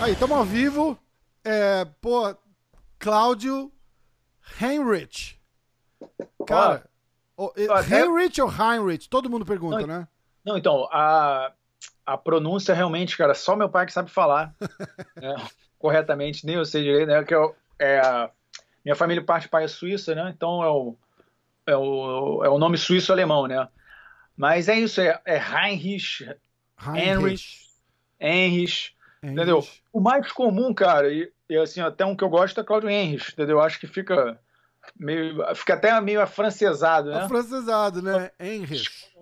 Aí, estamos ao vivo. É, pô, Cláudio Heinrich. Cara, o- Ó, até- Heinrich ou Heinrich? Todo mundo pergunta, Não, né? Não, então, a, a pronúncia realmente, cara, só meu pai que sabe falar né, corretamente, nem eu sei direito, né? Que eu, é, minha família parte pai é suíça, né? Então é o, é o, é o nome suíço-alemão, né? Mas é isso, é, é Heinrich, Heinrich, Heinrich, entendeu? O mais comum, cara, e, e assim, até um que eu gosto é Claudio Heinrich, entendeu? Acho que fica meio, fica até meio afrancesado, né? Afrancesado, né? Heinrich.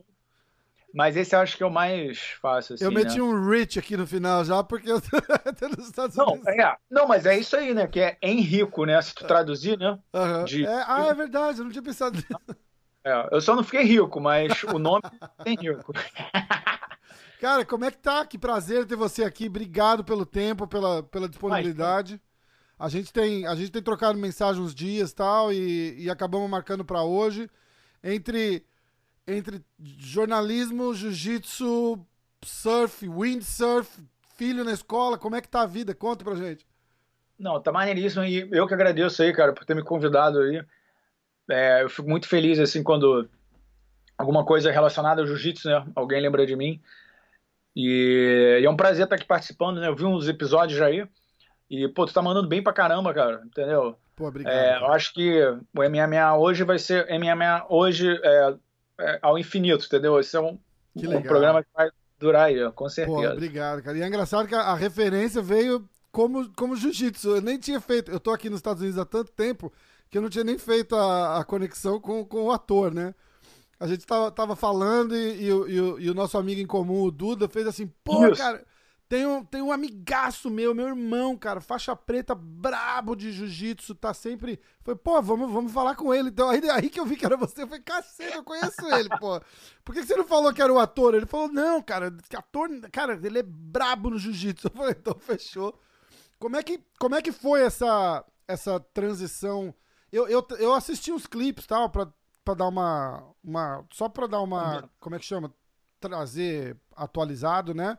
Mas esse eu acho que é o mais fácil, assim, Eu meti né? um Rich aqui no final já, porque eu tô nos Estados Não, Unidos. é, não, mas é isso aí, né? Que é Henrico, né? Se tu traduzir, né? De- É, ah, é verdade, eu não tinha pensado nisso. É, eu só não fiquei rico, mas o nome tem rico. Cara, como é que tá? Que prazer ter você aqui. Obrigado pelo tempo, pela, pela disponibilidade. A gente tem, a gente tem trocado mensagem uns dias tal e, e acabamos marcando pra hoje. Entre, entre jornalismo, jiu-jitsu, surf, windsurf, filho na escola, como é que tá a vida? Conta pra gente. Não, tá maneiríssimo e eu que agradeço aí, cara, por ter me convidado aí. É, eu fico muito feliz, assim, quando alguma coisa relacionada ao jiu-jitsu, né? Alguém lembra de mim. E, e é um prazer estar aqui participando, né? Eu vi uns episódios aí e, pô, tu tá mandando bem pra caramba, cara, entendeu? Pô, obrigado. É, eu acho que o MMA hoje vai ser MMA hoje é, ao infinito, entendeu? Esse é um, um programa que vai durar aí, com Pô, certeza. obrigado, cara. E é engraçado que a, a referência veio como, como jiu-jitsu. Eu nem tinha feito. Eu tô aqui nos Estados Unidos há tanto tempo que eu não tinha nem feito a, a conexão com, com o ator, né? A gente tava, tava falando e, e o- e o, e o nosso amigo em comum, o Duda, fez assim: pô, Isso. cara, tem um, tem um amigaço meu, meu irmão, cara, faixa preta, brabo de jiu-jitsu, tá sempre. Foi, pô, vamos, vamos falar com ele. Então, aí, aí que eu vi que era você, eu falei, cacete, eu conheço ele, pô. Por que que você não falou que era o ator? Ele falou, não, cara, que ator, cara, ele é brabo no jiu-jitsu. Eu falei, então fechou. Como é que, como é que foi essa, essa transição? Eu, eu, eu assisti uns clipes tal, pra, pra dar uma, uma. Só pra dar uma. Como é que chama? Trazer atualizado, né?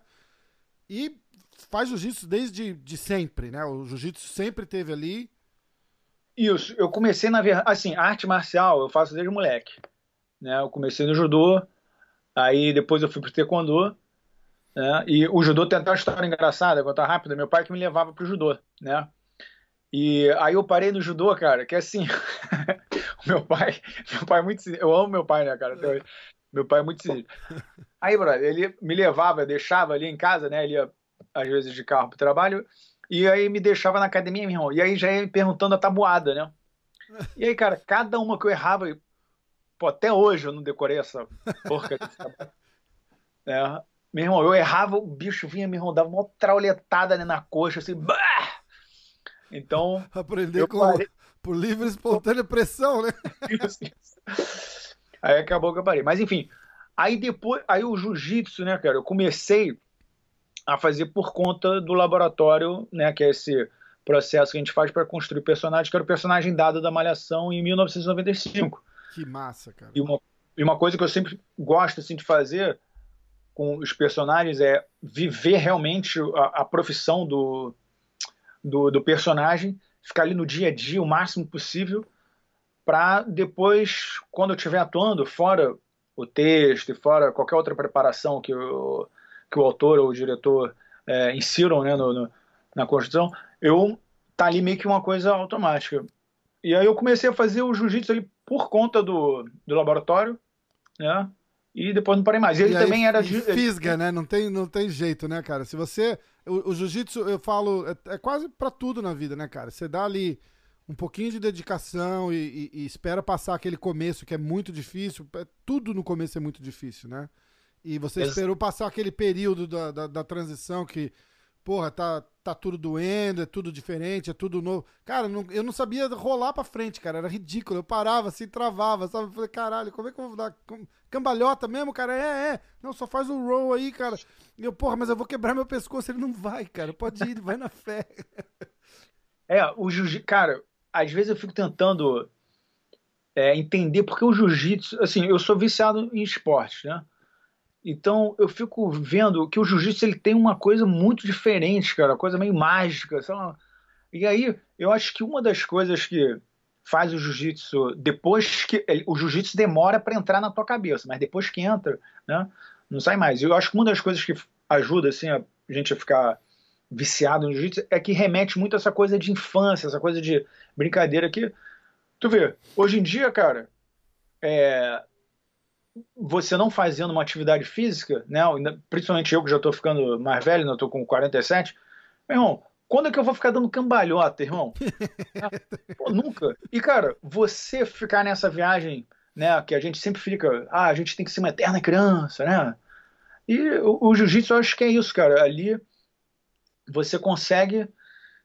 E faz jiu-jitsu desde de sempre, né? O jiu-jitsu sempre teve ali. Isso, eu comecei na verdade, assim, arte marcial eu faço desde moleque, né? Eu comecei no judô, aí depois eu fui pro taekwondo, né? E o judô tem até uma história engraçada, contar rápida, meu pai que me levava pro judô, né? E aí eu parei no judô, cara, que assim, o meu pai, meu pai é muito, eu amo meu pai, né, cara. Meu pai é muito sinistro. Aí, brother, ele me levava, deixava ali em casa, né? Ele ia às vezes de carro pro trabalho, e aí me deixava na academia, meu irmão. E aí já ia me perguntando a tabuada, né? E aí, cara, cada uma que eu errava, eu- pô, até hoje eu não decorei essa porca desse tabuada. É, meu irmão, eu errava, o bicho vinha, meu irmão, dava uma trauletada né, na coxa, assim, bah! Então, Aprender com, parei. por livre e espontânea pressão, né? Isso, isso. Aí acabou que eu parei. Mas enfim, aí depois, aí o jiu-jitsu, né, cara, eu comecei a fazer por conta do laboratório, né, que é esse processo que a gente faz para construir o personagem, que era o personagem dado da Malhação em 1995. Que massa, cara. E uma, e uma coisa que eu sempre gosto assim, de fazer com os personagens é viver realmente a, a profissão do, do, do personagem, ficar ali no dia a dia o máximo possível, para depois, quando eu estiver atuando, fora o texto e fora qualquer outra preparação que o, que o autor ou o diretor é, insiram né, no, no, na construção, eu tá ali meio que uma coisa automática. E aí eu comecei a fazer o jiu-jitsu ali por conta do, do laboratório, né? E depois não parei mais. Ele E aí, também era. e Fisga, né? Não tem, não tem jeito, né, cara? Se você. O, o jiu-jitsu, eu falo, é, é quase pra tudo na vida, né, cara? Você dá ali um pouquinho de dedicação e, e, e, espera passar aquele começo que é muito difícil, é, tudo no começo é muito difícil, né? E você Ex esperou passar aquele período da, da, da, transição que, porra, tá, tá tudo doendo, é tudo diferente, é tudo novo. Cara, não, eu não sabia rolar pra frente, cara, era ridículo. Eu parava assim, travava, sabe? Eu falei, caralho, como é que eu vou dar cambalhota mesmo, cara? É, é. Não, só faz o roll aí, cara. E eu, porra, mas eu vou quebrar meu pescoço. Ele não vai, cara, pode ir, vai na fé. É, o jiu-jitsu, cara, às vezes eu fico tentando é, entender porque o jiu-jitsu, assim, eu sou viciado em esportes, né? Então eu fico vendo que o jiu-jitsu ele tem uma coisa muito diferente, cara, coisa meio mágica, sei lá. E aí eu acho que uma das coisas que faz o jiu-jitsu depois que o jiu-jitsu demora para entrar na tua cabeça, mas depois que entra, né, não sai mais. Eu acho que uma das coisas que ajuda assim a gente a ficar viciado no jiu-jitsu é que remete muito a essa coisa de infância, essa coisa de brincadeira que tu vê, hoje em dia, cara, é, você não fazendo uma atividade física, né, principalmente eu que já estou ficando mais velho, né, eu tô com 47, meu irmão, quando é que eu vou ficar dando cambalhota, irmão? Pô, nunca. E, cara, você ficar nessa viagem, né, que a gente sempre fica, ah, a gente tem que ser uma eterna criança, né? E o, o jiu-jitsu, eu acho que é isso, cara. Ali você consegue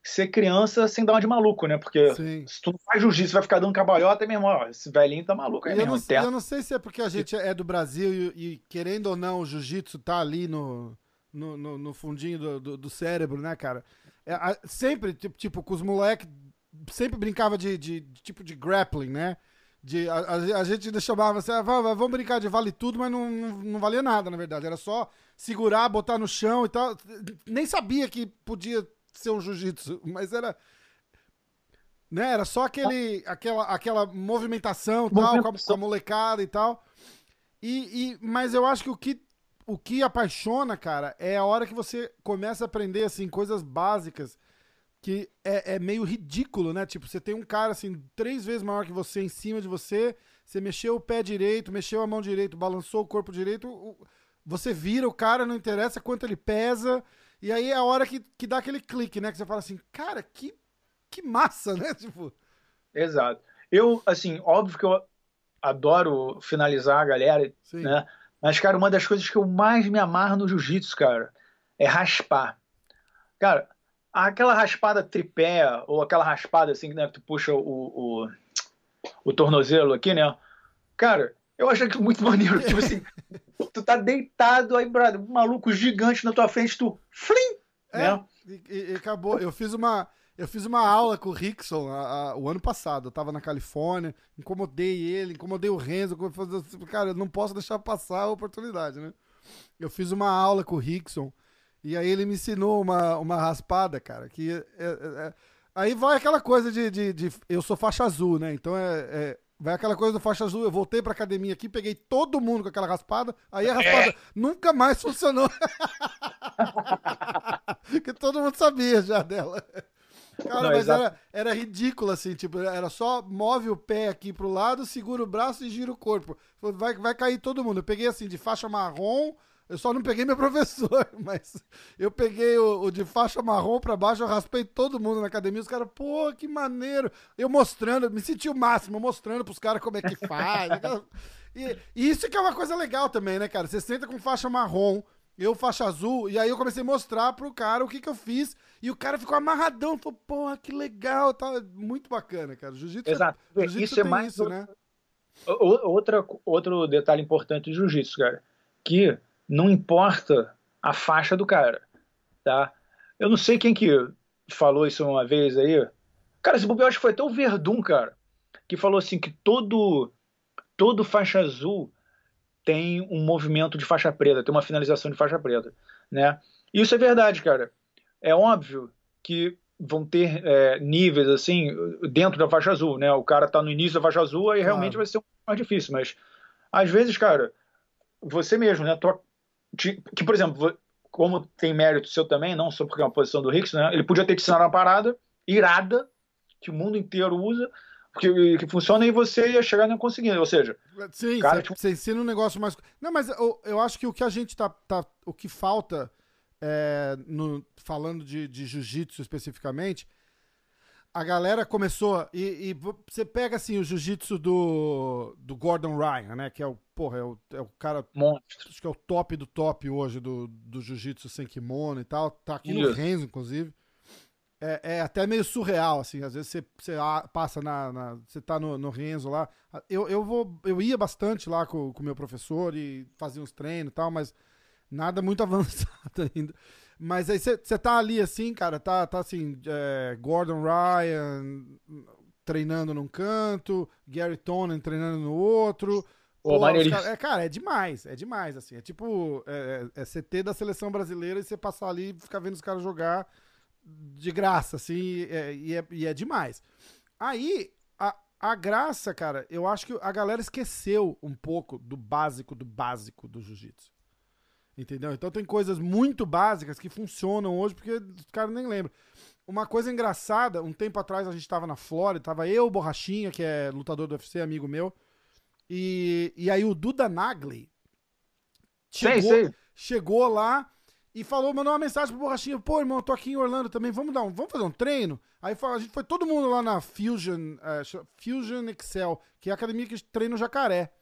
ser criança sem dar uma de maluco, né? Porque Sim. se tu não faz jiu-jitsu, vai ficar dando cabalhota, meu irmão, esse velhinho tá maluco aí eu. Não, eu não sei se é porque a gente é do Brasil e, e querendo ou não, o jiu-jitsu tá ali no, no, no, no fundinho do, do, do, cérebro, né, cara? É, a, sempre, tipo, tipo, com os moleques, sempre brincava de, de, de, tipo de grappling, né? De, a, a, a gente chamava assim, ah, vamos brincar de vale tudo, mas não, não, não valia nada, na verdade. Era só segurar, botar no chão e tal. Nem sabia que podia ser um jiu-jitsu, mas era. Né, era só aquele, aquela, aquela movimentação, tal, com a, com a molecada e tal. E, e, mas eu acho que o que o que apaixona, cara, é a hora que você começa a aprender, assim, coisas básicas que é, é, meio ridículo, né? Tipo, você tem um cara, assim, três vezes maior que você em cima de você, você mexeu o pé direito, mexeu a mão direito, balançou o corpo direito, você vira o cara, não interessa quanto ele pesa, e aí é a hora que, que dá aquele clique, né? Que você fala assim, cara, que, que massa, né? Tipo. Exato. Eu, assim, óbvio que eu adoro finalizar a galera, Sim. né? Mas, cara, uma das coisas que eu mais me amarro no jiu-jitsu, cara, é raspar. Cara, aquela raspada tripé, ou aquela raspada assim, né, que tu puxa o, o, o tornozelo aqui, né? Cara, eu acho que muito maneiro. tipo assim, tu tá deitado aí, brother, um maluco gigante na tua frente, tu. Flim! É, né? e, e, acabou. Eu fiz uma. Eu fiz uma aula com o Rickson a, a, o ano passado. Eu tava na Califórnia, incomodei ele, incomodei o Renzo. Cara, eu não posso deixar passar a oportunidade, né? Eu fiz uma aula com o Rickson e aí ele me ensinou uma, uma raspada, cara, que é, é, é, aí vai aquela coisa de, de, de, Eu sou faixa azul, né? Então é, é Vai aquela coisa do faixa azul, eu voltei pra academia aqui, peguei todo mundo com aquela raspada, aí a raspada é. nunca mais funcionou. que todo mundo sabia já dela. Cara, Não, mas era, era ridículo, assim, tipo, era só move o pé aqui pro lado, segura o braço e gira o corpo. Vai, vai cair todo mundo. Eu peguei assim, de faixa marrom, eu só não peguei meu professor, mas eu peguei o, o de faixa marrom pra baixo, eu raspei todo mundo na academia. Os caras, pô, que maneiro. Eu mostrando, me senti o máximo, mostrando pros caras como é que faz. e, e, isso que é uma coisa legal também, né, cara? Você senta com faixa marrom, eu faixa azul, e aí eu comecei a mostrar pro cara o que que eu fiz. E o cara ficou amarradão, falou, porra, que legal, tá muito bacana, cara. Jiu-jitsu, é Exato. Jiu isso é mais isso, né? Outra, outro detalhe importante do jiu-jitsu, cara, que não importa a faixa do cara, tá? Eu não sei quem que falou isso uma vez aí. Cara, esse bobeiro acho que foi até o Verdun, cara, que falou assim que todo todo faixa azul tem um movimento de faixa preta, tem uma finalização de faixa preta, né? Isso é verdade, cara. É óbvio que vão ter é, níveis assim dentro da faixa azul, né? O cara tá no início da faixa azul aí realmente vai ser um mais difícil, mas às vezes, cara, você mesmo, né? Tua, que, por exemplo, como tem mérito seu também, não só porque é uma posição do Hicks, né? Ele podia ter te ensinado uma parada irada, que o mundo inteiro usa, que, que funciona e você ia chegar e não conseguir. Ou seja, Sim, cara, você, você ensina um negócio mais. Não, mas eu, eu acho que o que a gente tá. tá o que falta, é, no, falando de, de jiu-jitsu especificamente, a galera começou. E, e você pega assim o jiu-jitsu do, do Gordon Ryan, né? Que é o, porra, é o, é o cara. Monstro. Acho que é o top do top hoje do, do jiu-jitsu sem kimono e tal. Tá aqui no Renzo, inclusive. É, é, até meio surreal, assim. Às vezes você, você passa na, na. Você tá no, no Renzo lá. Eu, eu, vou, eu ia bastante lá com o meu professor e fazia uns treinos e tal, mas nada muito avançado ainda. Mas aí você tá ali assim, cara, tá, tá assim, é, Gordon Ryan treinando num canto, Gary Tonin treinando no outro. Pô, cara, é, cara, é demais, é demais, assim. É tipo, é, é, é CT da seleção brasileira e você passar ali e ficar vendo os caras jogar de graça, assim, é, e, é, e é demais. Aí, a, a graça, cara, eu acho que a galera esqueceu um pouco do básico do básico do jiu-jitsu. Entendeu? Então tem coisas muito básicas que funcionam hoje porque os caras nem lembram. Uma coisa engraçada, um tempo atrás a gente estava na Flórida, tava eu, Borrachinha, que é lutador do UFC, amigo meu, e, e aí o Duda Nagli chegou, sei, sei. chegou lá e falou, mandou uma mensagem pro Borrachinha, pô, irmão, tô aqui em Orlando também, vamos dar um, vamos fazer um treino? Aí a gente foi todo mundo lá na Fusion, uh, Fusion Excel, que é a academia que treina o jacaré.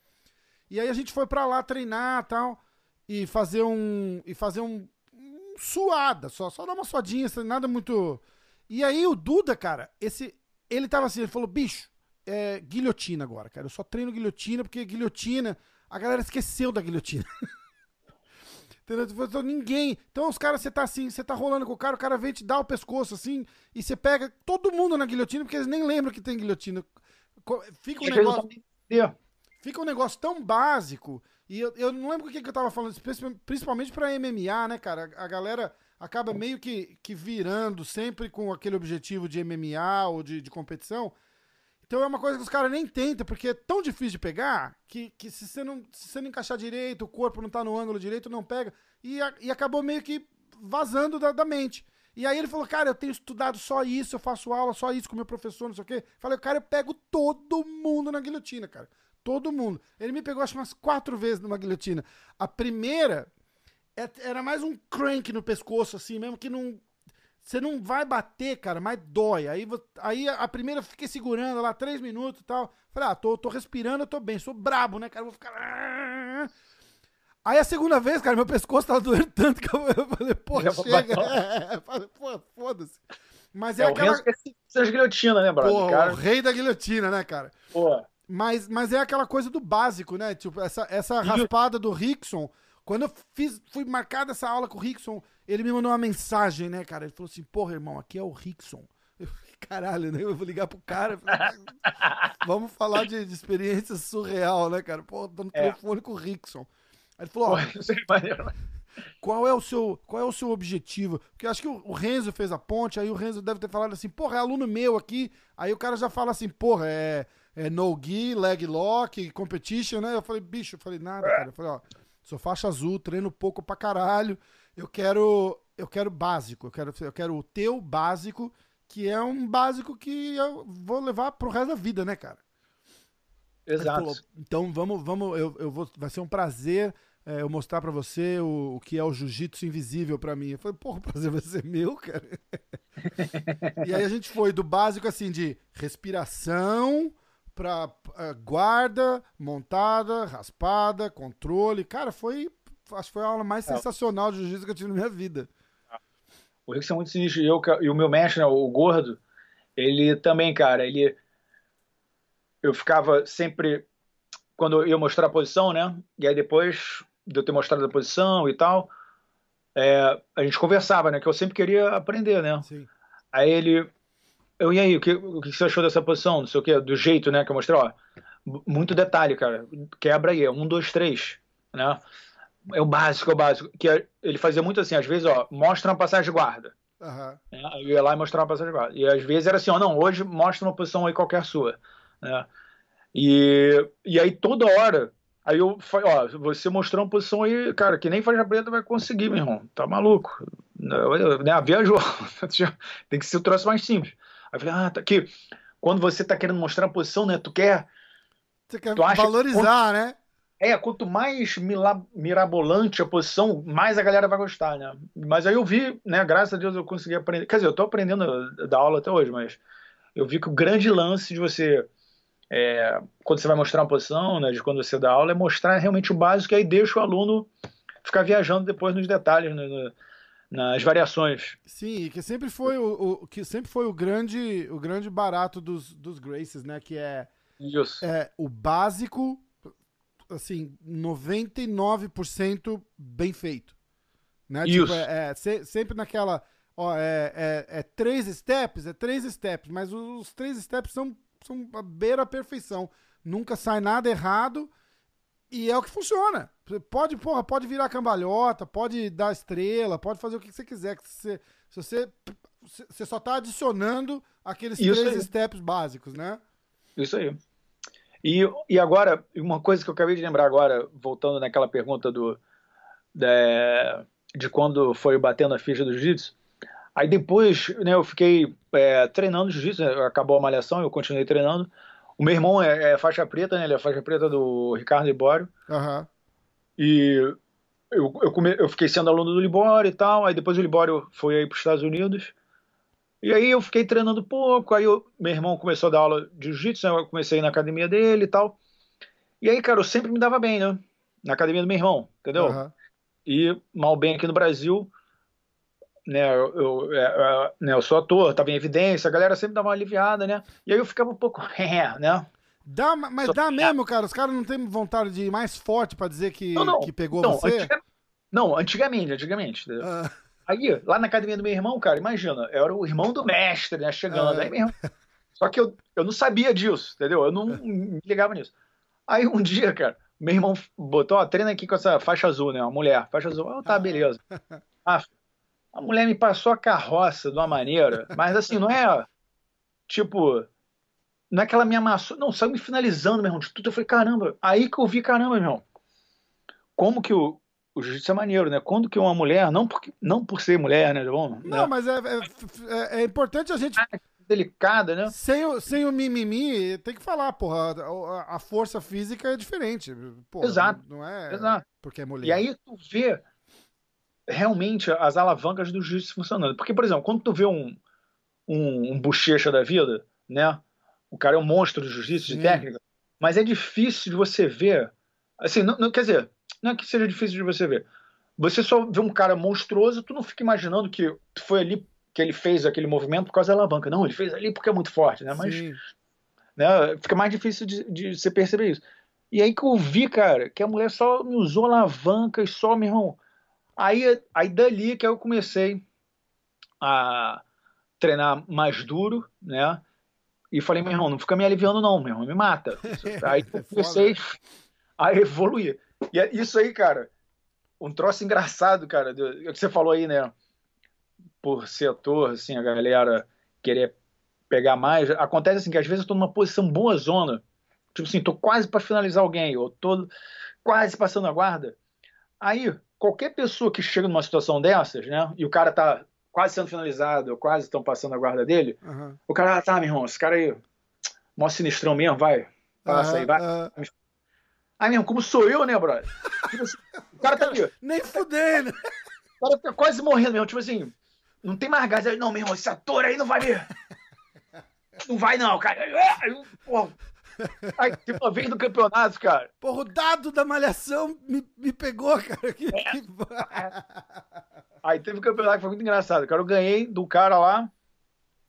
E aí a gente foi para lá treinar tal e fazer um. E fazer um. um suada, só, só dar uma suadinha, nada muito. E aí o Duda, cara, esse. Ele tava assim, ele falou, bicho, é guilhotina agora, cara. Eu só treino guilhotina, porque guilhotina. A galera esqueceu da guilhotina. Entendeu? Então, ninguém. Então os caras, você tá assim, você tá rolando com o cara, o cara vem te dar o pescoço assim, e você pega todo mundo na guilhotina, porque eles nem lembram que tem guilhotina. Fica um negócio. Fica um negócio tão básico e eu, eu não lembro o que, que eu tava falando, principalmente pra MMA, né, cara? A, a galera acaba meio que, que virando sempre com aquele objetivo de MMA ou de, de competição. Então é uma coisa que os caras nem tentam, porque é tão difícil de pegar que, que se, você não, se você não encaixar direito, o corpo não tá no ângulo direito, não pega. E, a, e acabou meio que vazando da, da, mente. E aí ele falou, cara, eu tenho estudado só isso, eu faço aula só isso com meu professor, não sei o quê. Falei, cara, eu pego todo mundo na guilhotina, cara. Todo mundo. Ele me pegou, acho umas quatro vezes numa guilhotina. A primeira é, era mais um crank no pescoço, assim, mesmo que não. Você não vai bater, cara, mas dói. Aí, aí a primeira eu fiquei segurando lá três minutos e tal. Falei, ah, tô, tô respirando, eu tô bem. Sou brabo, né, cara? Vou ficar. Aí a segunda vez, cara, meu pescoço tava doendo tanto que eu falei, pô, chega. É, falei, pô, foda-se. Mas é, é aquela. Essas guilhotinas, né, brother? Pô, cara... o rei da guilhotina, né, cara? Pô. Mas, mas é aquela coisa do básico, né? Tipo, essa, essa raspada do Rickson. Quando eu fiz, fui marcada essa aula com o Rickson, ele me mandou uma mensagem, né, cara? Ele falou assim: porra, irmão, aqui é o Rickson. Eu, caralho, né? Eu vou ligar pro cara. Falei, Vamos falar de, de, experiência surreal, né, cara? Pô, dando é. telefone com o Rickson. Aí ele falou: ó. qual é o seu qual é o seu objetivo? Porque eu acho que o, o Renzo fez a ponte, aí o Renzo deve ter falado assim, porra, é aluno meu aqui. Aí o cara já fala assim, porra, é é, no gi, leg lock, competition, né? Eu falei, bicho, eu falei, nada, cara. Eu falei, ó, sou faixa azul, treino pouco pra caralho. Eu quero, eu quero básico, eu quero, eu quero o teu básico, que é um básico que eu vou levar pro resto da vida, né, cara? Exato. Falou, então vamos, vamos, eu, eu vou, vai ser um prazer é, eu mostrar para você o, o, que é o jiu-jitsu invisível para mim. Eu falei, porra, o prazer vai ser meu, cara. e aí a gente foi do básico assim de respiração, pra uh, guarda, montada, raspada, controle. Cara, foi. Acho que foi a aula mais é. sensacional de jiu-jitsu que eu tive na minha vida. O Rick é muito sinistro. E, eu, e o meu mestre, né, o Gordo, ele também, cara, ele. Eu ficava sempre. Quando eu ia mostrar a posição, né? E aí depois de eu ter mostrado a posição e tal, é, a gente conversava, né? Que eu sempre queria aprender, né? Sim. Aí ele eu, e aí, o que, o que você achou dessa posição? Não sei o que, do jeito, né, que eu mostrei, ó. Muito detalhe, cara. Quebra aí, é um, dois, três, né? É o básico, é o básico. Que é, ele fazia muito assim, às vezes, ó, mostra uma passagem de guarda. Uhum. Né? Eu ia lá e mostrava uma passagem de guarda. E às vezes era assim, ó, não, hoje mostra uma posição aí qualquer sua, né? E, e aí toda hora, aí eu falei, ó, você mostrou uma posição aí, cara, que nem faixa preta vai conseguir, meu irmão. Tá maluco. Né, viajou. Tem que ser o troço mais simples. Aí eu falei, ah, tá aqui. Quando você tá querendo mostrar a posição, né? Tu quer. Você quer valorizar, né? É, quanto mais mirabolante a posição, mais a galera vai gostar, né? Mas aí eu vi, né? Graças a Deus eu consegui aprender. Quer dizer, eu tô aprendendo da aula até hoje, mas eu vi que o grande lance de você, é, quando você vai mostrar uma posição, né, de quando você dá aula, é mostrar realmente o básico e aí deixa o aluno ficar viajando depois nos detalhes, no, no, nas variações. Sim, que sempre foi o, o, que sempre foi o grande o grande barato dos, dos Graces, né? Que é, Isso. é o básico, assim, 99% bem feito. Né? Isso. Tipo, é, é se- sempre naquela. Ó, é, é, é três steps, é três steps, mas os três steps são, são a beira a perfeição. Nunca sai nada errado e é o que funciona. Pode, porra, pode virar cambalhota, pode dar estrela, pode fazer o que você quiser. que você- se você, você só tá adicionando aqueles Isso três aí. steps básicos, né? Isso aí. E, e agora, uma coisa que eu acabei de lembrar agora, voltando naquela pergunta do da- de quando foi batendo a ficha do jiu-jitsu. Aí depois, né, eu fiquei é, treinando jiu-jitsu, né, acabou a malhação, eu continuei treinando. O meu irmão é, é faixa preta, né, ele é faixa preta do Ricardo Libório. Aham. E eu, eu, come- eu fiquei sendo aluno do Libório e tal. Aí depois o Libório foi aí para os Estados Unidos. E aí eu fiquei treinando pouco. Aí eu- meu irmão começou a dar aula de jiu-jitsu, né? eu comecei na academia dele e tal. E aí, cara, eu sempre me dava bem, né? Na academia do meu irmão, entendeu? aham. E mal bem aqui no Brasil, né? Eu, eu, é, é, né, eu sou ator, tava em evidência, a galera sempre dava uma aliviada, né? E aí eu ficava um pouco, né? Dá, mas Só- dá mesmo, cara. Os caras não têm vontade de ir mais forte pra dizer que, Não, não. que pegou Não, você? antiga- não, antigamente, antigamente. Ah, Aí, lá na academia do meu irmão, cara, imagina, eu era o irmão do mestre, né, chegando. É. Aí meu irmão- Só que eu, eu não sabia disso, entendeu? Eu não me ligava nisso. Aí um dia, cara, meu irmão botou, ó, treina aqui com essa faixa azul, né, uma mulher, faixa azul. Ah, tá, beleza. Ah, a mulher me passou a carroça de uma maneira, mas assim, não é, tipo, não é que ela me amassou, não, saiu me finalizando, meu irmão, de tudo. Eu falei, caramba, aí que eu vi, caramba, meu irmão, como que o, o jiu-jitsu é maneiro, né? Quando que uma mulher, não, porque, não por ser mulher, né? Bom, Não, né? mas é, é, é- é importante a gente. delicada, né? Sem o, sem o mimimi, tem que falar, porra. A, a força física é diferente. Porra, Exato. Não é Exato. porque é mulher. E aí tu vê realmente as alavancas do jiu-jitsu funcionando. Porque, por exemplo, quando tu vê um, um, um bochecha da vida, né? O cara é um monstro do jiu-jitsu, de técnica, mas é difícil de você ver. Assim, não, não- quer dizer, não é que seja difícil de você ver. Você só vê um cara monstruoso, tu não fica imaginando que foi ali que ele fez aquele movimento por causa da alavanca. Não, ele fez ali porque é muito forte, né? Mas Sim. né? Fica mais difícil de, de você perceber isso. E aí que eu vi, cara, que a mulher só me usou alavancas, só, meu irmão. Aí, aí dali que eu comecei a treinar mais duro, né? E falei, meu irmão, não fica me aliviando não, meu irmão, me mata. Aí eu comecei a evoluir. E é isso aí, cara, um troço engraçado, cara, do, o que você falou aí, né? Por setor, assim, a galera querer pegar mais. Acontece assim que às vezes eu tô numa posição boa zona. Tipo assim, tô quase para finalizar alguém, ou tô quase passando a guarda. Aí, qualquer pessoa que chega numa situação dessas, né? E o cara tá quase sendo finalizado, quase estão passando a guarda dele, Aham. o cara, ah, tá, meu irmão, esse cara aí, mó sinistrão mesmo, vai. Passa aí, vai. Aham. Aí mesmo, como sou eu, né, brother? Tipo assim, o cara tá ali, Nem fudendo. o cara tá quase morrendo mesmo, tipo assim, não tem mais gás. Aí, Não, meu irmão, esse ator aí não vai ver. Não vai não, cara. Aí, porra. Aí, teve uma vez no campeonato, cara. Porra, o dado da malhação me, me pegou, cara. Que, É. que- Aí teve um campeonato que foi muito engraçado. Cara, eu ganhei do cara lá.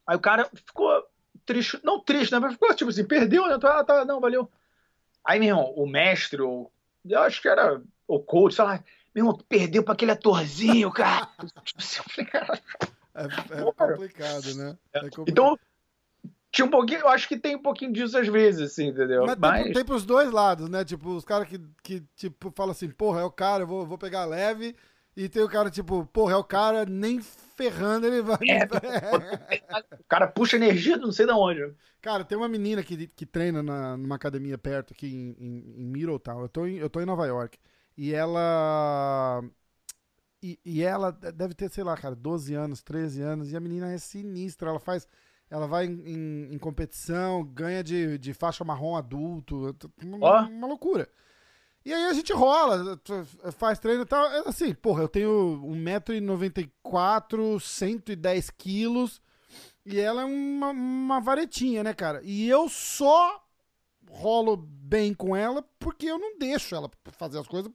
Aí o cara ficou triste, não triste, né? Mas ficou tipo assim, perdeu, né? Tá, tá, não, valeu. Aí, meu irmão, o mestre, o, eu acho que era o coach, sei lá, meu irmão, perdeu pra aquele atorzinho, cara. Tipo assim, eu falei, cara, É, é complicado, né? É complicado. Então, tinha um pouquinho, eu acho que tem um pouquinho disso às vezes, assim, entendeu? Mas tem, tem pros dois lados, né? Tipo, os caras que, que, tipo, falam assim, porra, é o cara, eu vou, vou pegar leve. E tem o cara, tipo, porra, é o cara, nem ferrando ele vai. É. o cara puxa energia não sei de onde. Cara, tem uma menina que, que treina na, numa academia perto aqui em, em, em Middletown. Eu tô em, eu tô em Nova York. E ela. E, e ela deve ter, sei lá, cara, 12 anos, 13 anos. E a menina é sinistra. Ela faz. Ela vai em, em- em competição, ganha de, de faixa marrom adulto. Uma, Ó. uma loucura. E aí a gente rola, faz treino e tal. É Assim, porra, eu tenho 1,94m, 110 quilos. E ela é uma, uma varetinha, né, cara? E eu só rolo bem com ela porque eu não deixo ela fazer as coisas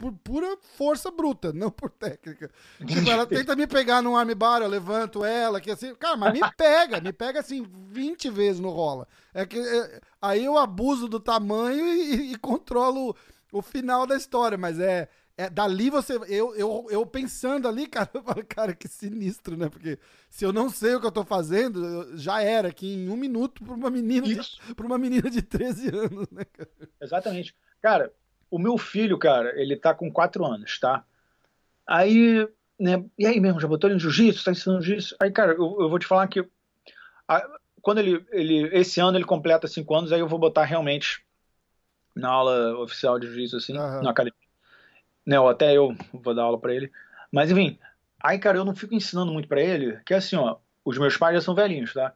por pura força bruta, não por técnica. Tipo, ela tenta me pegar no armbar, eu levanto ela, que assim, cara, mas me pega, me pega assim 20 vezes no rola. É que é, aí eu abuso do tamanho e, e controlo o, final da história, mas é, é, dali você. Eu, eu, eu pensando ali, cara, eu falo, cara, que sinistro, né? Porque se eu não sei o que eu tô fazendo, já era aqui em um minuto pra uma menina, de, pra uma menina de 13 anos, né, cara? Exatamente. Cara, o meu filho, cara, ele tá com 4 anos, tá? Aí, né? E aí mesmo, já botou ele em jiu-jitsu, tá ensinando jiu-jitsu? Aí, cara, eu, eu, vou te falar que. A, quando ele, ele. Esse ano ele completa 5 anos, aí eu vou botar realmente na aula oficial de jiu-jitsu, assim, uhum. na academia né? Ou até eu vou dar aula para ele. Mas enfim, aí, cara, eu não fico ensinando muito para ele, que assim, ó, os meus pais já são velhinhos, tá?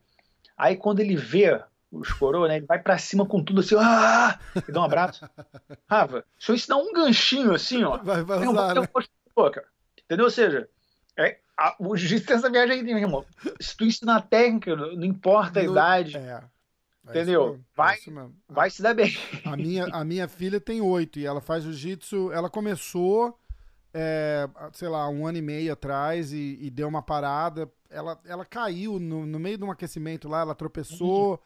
Aí quando ele vê os né? Ele vai pra cima com tudo assim, ah! E dá um abraço. Rafa, se eu ensinar um ganchinho assim, ó. Vai, vai usar, eu, né? cara. Entendeu? Ou seja, é, a, o jiu-jitsu tem essa viagem aí, meu irmão. Se tu ensinar técnica, não importa a no, idade. É. É Entendeu? É vai, vai se dar bem. A minha, a minha filha tem oito e ela faz jiu-jitsu. Ela começou, é, sei lá, um ano e meio atrás e, e, deu uma parada. Ela, ela caiu no, no meio de um aquecimento lá, ela tropeçou uhum.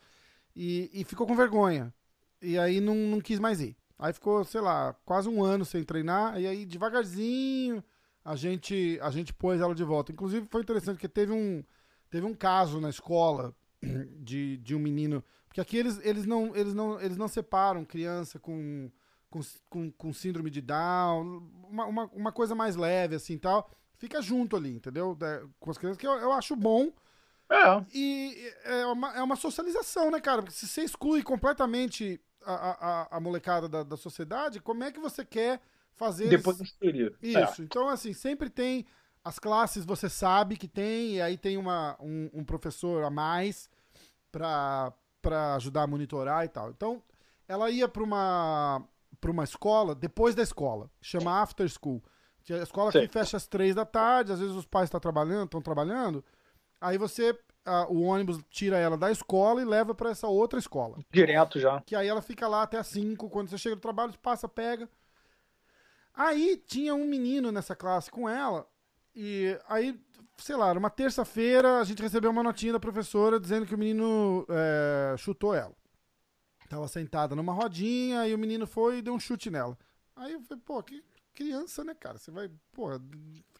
E, e ficou com vergonha. E aí não, não quis mais ir. Aí ficou, sei lá, quase um ano sem treinar. E aí, devagarzinho, a gente, a gente pôs ela de volta. Inclusive, foi interessante porque teve um, teve um caso na escola de, de um menino porque aqui eles, eles, não, eles, não, eles não separam criança com, com, com, com síndrome de Down, uma, uma, uma, coisa mais leve, assim tal. Fica junto ali, entendeu? Com as crianças, que eu, eu acho bom. É. E é uma, é uma socialização, né, cara? Porque se você exclui completamente a, a, a molecada da, da sociedade, como é que você quer fazer. Depois eles... período. Isso. É. Então, assim, sempre tem. As classes você sabe que tem, e aí tem uma, um, um professor a mais para ajudar a monitorar e tal. Então, ela ia para uma para uma escola depois da escola, chama after school. Que a escola aqui fecha às três da tarde, às vezes os pais estão tá trabalhando, estão trabalhando. Aí você o ônibus tira ela da escola e leva para essa outra escola. Direto já. Que aí ela fica lá até às 5, quando você chega do trabalho, passa, pega. Aí tinha um menino nessa classe com ela, e aí sei lá, uma terça-feira, a gente recebeu uma notinha da professora dizendo que o menino é, chutou ela. Tava sentada numa rodinha e o menino foi e deu um chute nela. Aí eu falei, pô, que criança, né, cara? Você vai, pô,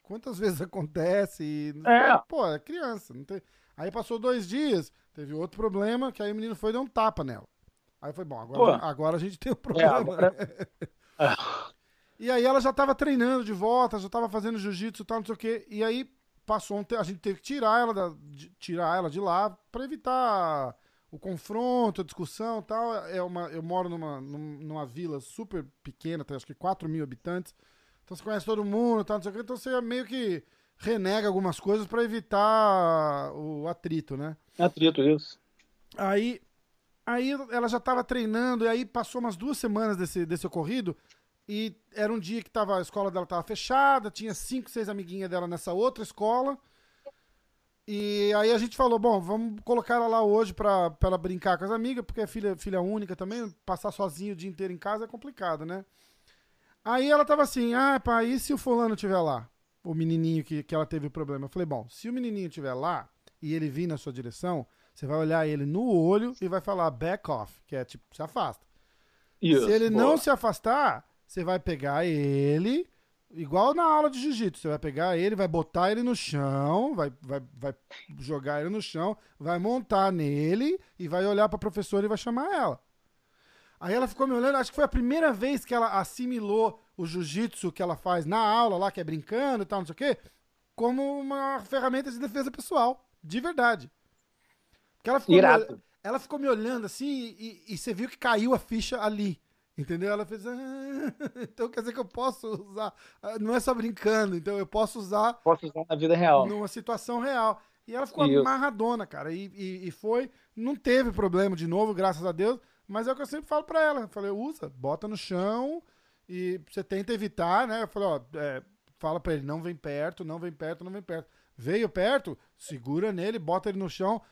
quantas vezes acontece? E, é. Pô, é criança. Tem... Aí passou dois dias, teve outro problema, que aí o menino foi e deu um tapa nela. Aí foi bom, agora, agora a gente tem um é, problema. É, agora... e aí ela já tava treinando de volta, já tava fazendo jiu-jitsu e tal, não sei o quê. E aí passou um te... a gente teve que tirar ela, da... de... tirar ela de lá para evitar o confronto, a discussão tal. É uma... Eu moro numa, numa vila super pequena, tem acho que 4 mil habitantes. Então você conhece todo mundo, tal, não sei o que, então você meio que renega algumas coisas para evitar o atrito, né? Atrito, isso. Aí, aí ela já estava treinando, e aí passou umas duas semanas desse, desse ocorrido. E era um dia que tava, a escola dela tava fechada, tinha cinco, seis amiguinhas dela nessa outra escola. E aí a gente falou, bom, vamos colocar ela lá hoje pra, pra ela brincar com as amigas, porque é filha, filha única também, passar sozinho o dia inteiro em casa é complicado, né? Aí ela tava assim, ah, pai, e se o fulano estiver lá? O menininho que, que ela teve o problema. Eu falei, bom, se o menininho estiver lá e ele vir na sua direção, você vai olhar ele no olho e vai falar back off, que é tipo, se afasta. Isso, se ele boa. não se afastar, você vai pegar ele, igual na aula de jiu-jitsu, você vai pegar ele, vai botar ele no chão, vai, vai, vai jogar ele no chão, vai montar nele e vai olhar para a professora e vai chamar ela. Aí ela ficou me olhando, acho que foi a primeira vez que ela assimilou o jiu-jitsu que ela faz na aula lá, que é brincando e tal, não sei o quê, como uma ferramenta de defesa pessoal, de verdade. Porque ela ficou, me, ela ficou me olhando assim e, e, você viu que caiu a ficha ali. Entendeu? Ela fez. Ah, então quer dizer que eu posso usar. Ah, não é só brincando, então eu posso usar. Posso usar na vida real. Numa situação real. E ela ficou Isso. amarradona, cara. E, e, e, foi. Não teve problema de novo, graças a Deus. Mas é o que eu sempre falo pra ela. Eu falei, usa, bota no chão e você tenta evitar, né? Eu falei, ó, é, fala pra ele, não vem perto, não vem perto, não vem perto. Veio perto, segura nele, bota ele no chão.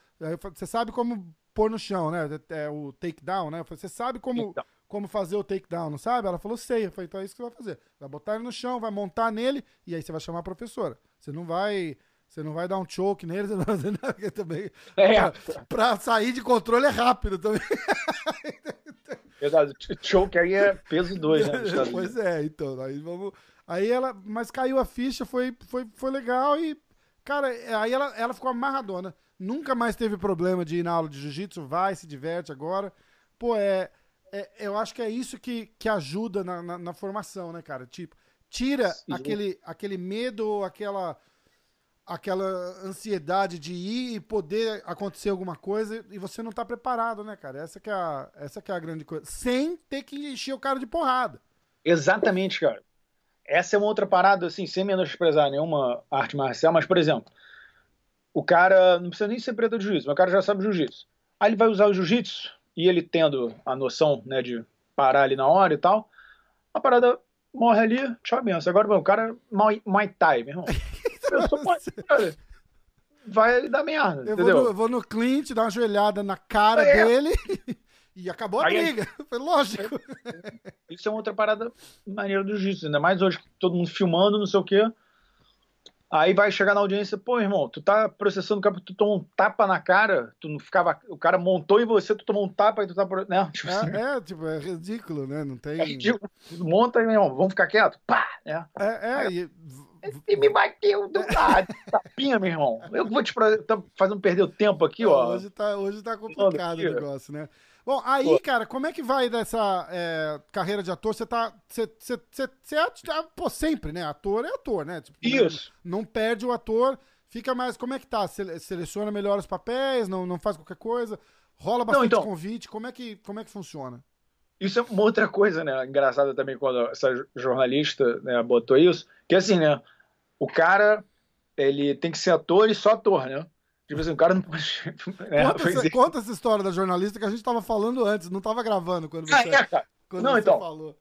Você sabe como pôr no chão, né? É o takedown, né? Você sabe como, então. como fazer o takedown, não sabe? Ela falou, sei. Eu falei, então é isso que você vai fazer. Vai botar ele no chão, vai montar nele e aí você vai chamar a professora. Você não vai. Você não vai dar um choke nele, você não vai fazer nada também. É. Pra, pra sair de controle é rápido também. Verdade, choke aí é peso 2, né? pois é, então. Aí vamos. Aí ela. Mas caiu a ficha, foi, foi, foi legal e. Cara, aí ela, ela ficou amarradona. Nunca mais teve problema de ir na aula de jiu-jitsu, vai, se diverte agora. Pô, é, é, eu acho que é isso que, que ajuda na, na, na formação, né, cara? Tipo, tira aquele, aquele medo, aquela, aquela ansiedade de ir e poder acontecer alguma coisa e você não tá preparado, né, cara? Essa que é a, essa que é a grande coisa. Sem ter que encher o cara de porrada. Exatamente, cara. Essa é uma outra parada, assim, sem menosprezar nenhuma arte marcial, mas, por exemplo, o cara não precisa nem ser preto de jiu-jitsu, mas o cara já sabe jiu-jitsu. Aí ele vai usar o jiu-jitsu e ele tendo a noção né, de parar ali na hora e tal, a parada morre ali, tchau, benção. Agora, o cara é Muay Thai, meu irmão. Cara, vai dar merda, eu entendeu? Vou no, eu vou no Clint, dar uma joelhada na cara é. dele e acabou a Aí, briga. Foi lógico. Isso é uma outra parada maneira do jiu-jitsu, ainda mais hoje que todo mundo filmando, não sei o quê. Aí vai chegar na audiência, pô, irmão, tu tá processando o cara, tu tomou um tapa na cara, tu não ficava. O cara montou em você, tu tomou um tapa e tu tá. Né? Tipo é, assim. é, tipo, é ridículo, né? Não tem. É ridículo. Monta, meu irmão, vamos ficar quieto? Pá! É, é, é e... Ele me bateu do lado, tapinha, meu irmão. Eu vou te tá fazendo perder o tempo aqui, ó. Hoje tá, hoje tá complicado o negócio, né? Bom, aí, Pô. cara, como é que vai dessa é, carreira de ator? Você tá. Você, você, você, você é, pô, sempre, né? Ator é ator, né? Tipo, Isso. Não, não, perde o ator, fica mais. Como é que tá? Seleciona melhor os papéis, não, não faz qualquer coisa, rola bastante não, então, convite. Como é, que, como é que funciona? Isso é uma outra coisa, né? Engraçada também quando essa jornalista né, botou isso, que assim, né? O cara, ele tem que ser ator e só ator, né? Tipo assim, o cara não pode. É, conta, essa, conta, essa, história da jornalista que a gente estava falando antes, não estava gravando quando ah, você, ah, é, quando não, você então, falou.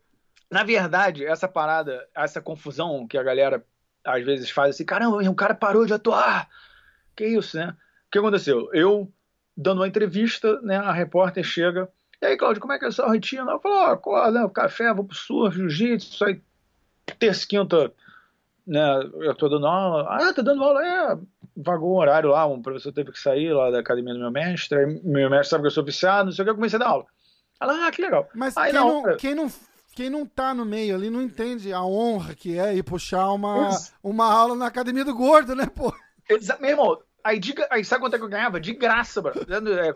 Na verdade, essa parada, essa confusão que a galera às vezes faz assim, caramba, o cara parou de atuar. Que isso, né? O que aconteceu? Eu, dando uma entrevista, né, a repórter chega. E aí, Cláudio, como é que é a sua rotina? Eu falo, ó, oh, acorda, né, café, vou pro surf, jiu-jitsu, aí terça, quinta, né, eu tô dando aula. Ah, tá dando aula, é, vagou um horário lá, um professor teve que sair lá da academia do meu mestre, aí meu mestre sabe que eu sou viciado, não sei o que, eu comecei a dar aula. Ela, ah, que legal. Mas aí, quem, não, quem, não, quem não tá no meio ali não entende a honra que é ir puxar uma, uma aula na academia do gordo, né, pô? Exa meu irmão, aí, diga, aí sabe quanto é que eu ganhava? De graça, bro. É,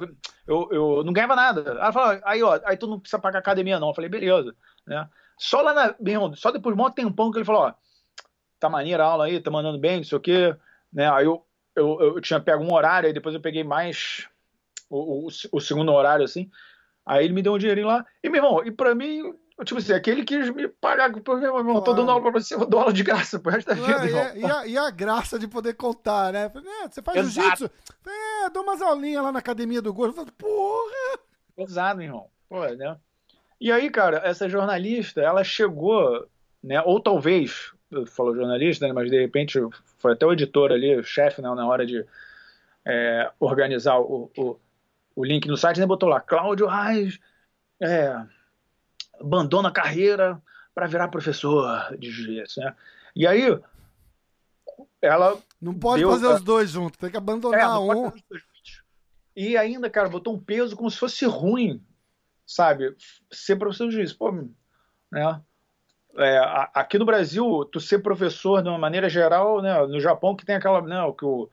eu, eu não ganhava nada. Ela falou, aí, ó, aí tu não precisa pagar academia, não. Eu falei, beleza. Né? Só lá na. Meu só depois de um tempão que ele falou, ó, tá maneira a aula aí, tá mandando bem, não sei o quê. Né? Aí eu, eu, eu tinha pego um horário, aí depois eu peguei mais o, o, o, segundo horário, assim. Aí ele me deu um dinheirinho lá. E, meu irmão, e pra mim, tipo assim, aquele quis me pagar, porque, meu irmão, claro. tô dando aula pra você, eu dou aula de graça pro resto da vida, é, e, a, e, a, graça de poder contar, né? É, você faz jiu-jitsu? É, dou umas aulinhas lá na academia do Gordo. Porra! Exato, irmão. Pô, né? E aí, cara, essa jornalista, ela chegou, né? Ou talvez falou jornalista, né, mas de repente foi até o editor ali, o chefe, né, na hora de é, organizar o, o, o, link no site, né, botou lá, Cláudio Reis é, abandona a carreira para virar professor de jiu-jitsu, né? E aí, ela... Não pode fazer os dois juntos, tem que abandonar é, um. E ainda, cara, botou um peso como se fosse ruim, sabe? Ser professor de jiu-jitsu. Pô, né? é, aqui no Brasil, tu ser professor de uma maneira geral, né, no Japão que tem aquela, né, que o,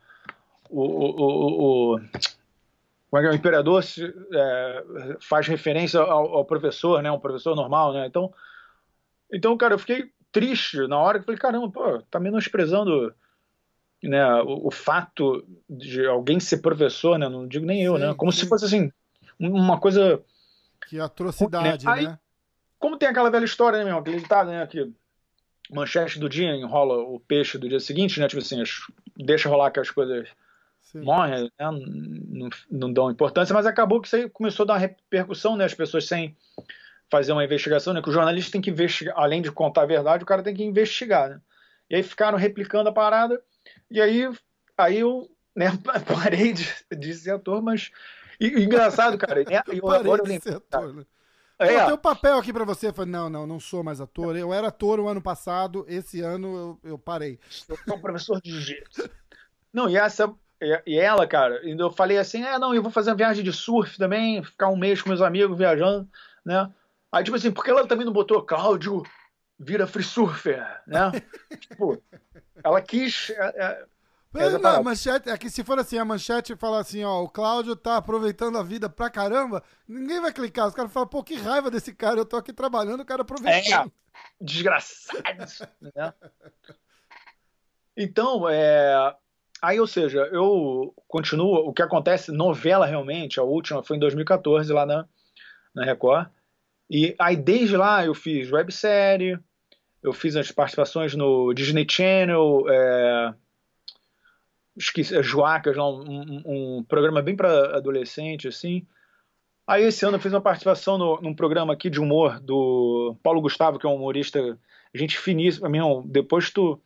o, o, o, como é que é, o imperador se, é, faz referência ao, ao, professor, né, um professor normal, né, então, então, cara, eu fiquei triste na hora que falei, caramba, pô, tá menosprezando né, o, o, fato de alguém ser professor, né, não digo nem eu, né, como sim. se fosse assim, uma coisa... Que atrocidade, né? Aí, né? Como tem aquela velha história, né, meu? Aquele ditado, né? Que manchete do dia enrola o peixe do dia seguinte, né? Tipo assim, deixa rolar que as coisas Sim. morrem, né? não, não dão importância, mas acabou que isso aí começou a dar uma repercussão, né? As pessoas sem fazer uma investigação, né? Que o jornalista tem que investigar, além de contar a verdade, o cara tem que investigar, né? E aí ficaram replicando a parada, e aí aí eu né, parei de, de ser ator, mas. E, engraçado, cara. Né, eu, parei agora de ser ator, né? É. Eu tenho papel aqui pra você. Eu falei, não, não, não sou mais ator. Eu era ator o ano passado, esse ano eu, eu parei. Eu sou professor de jiu-jitsu. Não, e essa. E ela, cara, eu falei assim: é, não, eu vou fazer uma viagem de surf também, ficar um mês com meus amigos viajando, né? Aí, tipo assim, porque ela também não botou Cláudio vira free surfer, né? tipo, ela quis. É, é, não, a manchete, é que se for assim, a manchete fala assim, ó, o Cláudio tá aproveitando a vida pra caramba, ninguém vai clicar. Os caras falam, pô, que raiva desse cara, eu tô aqui trabalhando, o cara aproveitando. É, desgraçado, né? Então, é... Aí, ou seja, eu continuo, o que acontece, novela realmente, a última foi em 2014 lá na, na Record, e aí desde lá eu fiz websérie, eu fiz as participações no Disney Channel, é, esqueci, é, Joacas, um, um, programa bem para adolescente, assim. Aí esse ano eu fiz uma participação no, num programa aqui de humor do Paulo Gustavo, que é um humorista, gente finíssima, meu, depois tu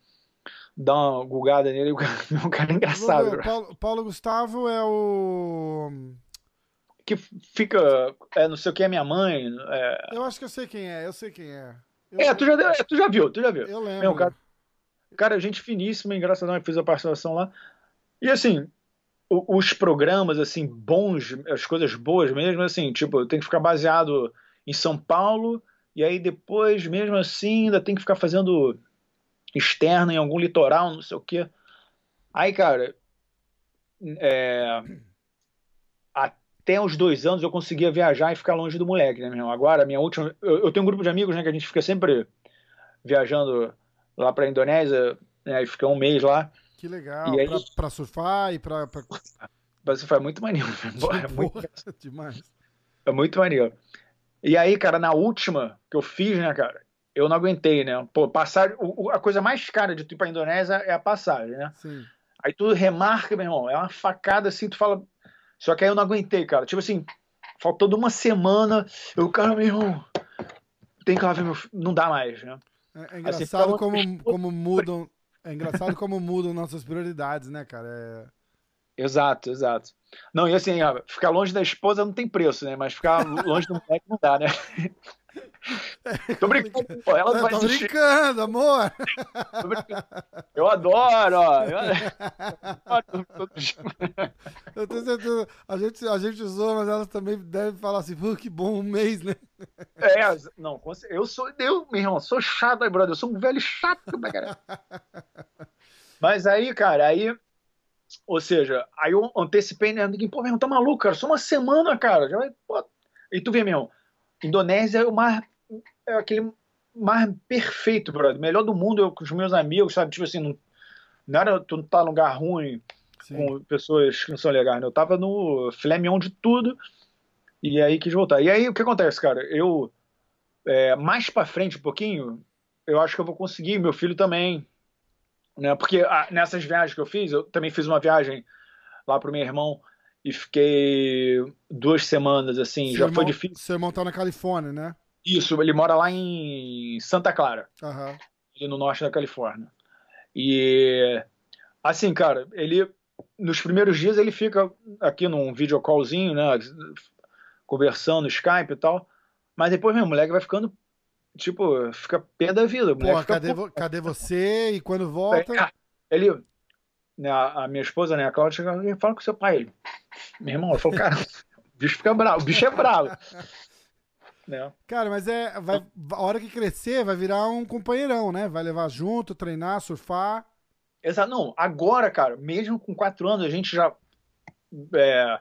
dá uma gulgada nele, o cara, o cara é engraçado. Paulo, Paulo Gustavo é o que fica, é, não sei o que é minha mãe. É... Eu acho que eu sei quem é, eu sei quem é. Eu, é, tu já, é, tu já viu, tu já viu. Eu lembro. cara, cara, gente finíssima, engraçadão, eu fiz a participação lá. E assim, os programas, assim, bons, as coisas boas mesmo, assim, tipo, tem que ficar baseado em São Paulo, e aí depois, mesmo assim, ainda tem que ficar fazendo externo em algum litoral, não sei o quê. Aí, cara, é, até os dois anos eu conseguia viajar e ficar longe do moleque, né, meu irmão? Agora, minha última. Eu, eu, tenho um grupo de amigos, né, que a gente fica sempre viajando lá pra Indonésia, né, e fica um mês lá. Que legal, e aí, pra, pra surfar e pra. pra... pra surfar é muito maneiro. é muito... demais. É muito maneiro. E aí, cara, na última que eu fiz, né, cara, eu não aguentei, né? Pô, passar. A coisa mais cara de tu ir pra Indonésia é a passagem, né? Sim. Aí tu remarca, meu irmão, é uma facada assim, tu fala, só que aí eu não aguentei, cara. Tipo assim, faltou uma semana, eu, cara, meu irmão, tem que lá ver meu. Não dá mais, né? É, é engraçado assim, como, como mudam. É engraçado como mudam nossas prioridades, né, cara? É... Exato, exato. Não, e assim, ficar longe da esposa não tem preço, né? Mas ficar longe do moleque não dá, né? Tô brincando, pô, ela não vai Tô brincando, amor. Tô brincando. Eu adoro, ó. Eu Eu tenho certeza. A gente, a gente usou, mas elas também devem falar assim, pô, que bom, um mês, né? É, não, eu sou, eu, meu irmão, sou chato aí, brother. Eu sou um velho chato pra caralho. Mas aí, cara, aí. Ou seja, aí eu antecipei, né? Ninguém, pô, meu irmão, tá maluco, cara? Só uma semana, cara. Já vai, pô. E tu vê, meu irmão, Indonésia é o mar é aquele mar perfeito, brother. Melhor do mundo, eu com os meus amigos, sabe? Tipo assim, não, não era tu não tá num lugar ruim Sim. com pessoas que não são legais, né? Eu tava no filé mignon de tudo e aí quis voltar. E aí o que acontece, cara? Eu, é, mais pra frente um pouquinho, eu acho que eu vou conseguir, meu filho também, né? Porque ah, nessas viagens que eu fiz, eu também fiz uma viagem lá pro meu irmão e fiquei duas semanas, assim, seu já irmão, foi difícil. Seu irmão tá na Califórnia, né? Isso, ele mora lá em Santa Clara, uhum. no norte da Califórnia. E assim, cara, ele nos primeiros dias ele fica aqui num video callzinho, né, conversando, Skype e tal. Mas depois meu moleque vai ficando tipo, fica pé da vida. Pô, cadê, vo cadê você? E quando volta? É, ele, né, a minha esposa, né, a Cláudia, fala com seu pai. Ele, meu irmão, eu falo, cara, o bicho fica bravo, o bicho é bravo. Né? Cara, mas é. Vai, a hora que crescer, vai virar um companheirão, né? Vai levar junto, treinar, surfar. Exato. Não, agora, cara, mesmo com quatro anos, a gente já. É,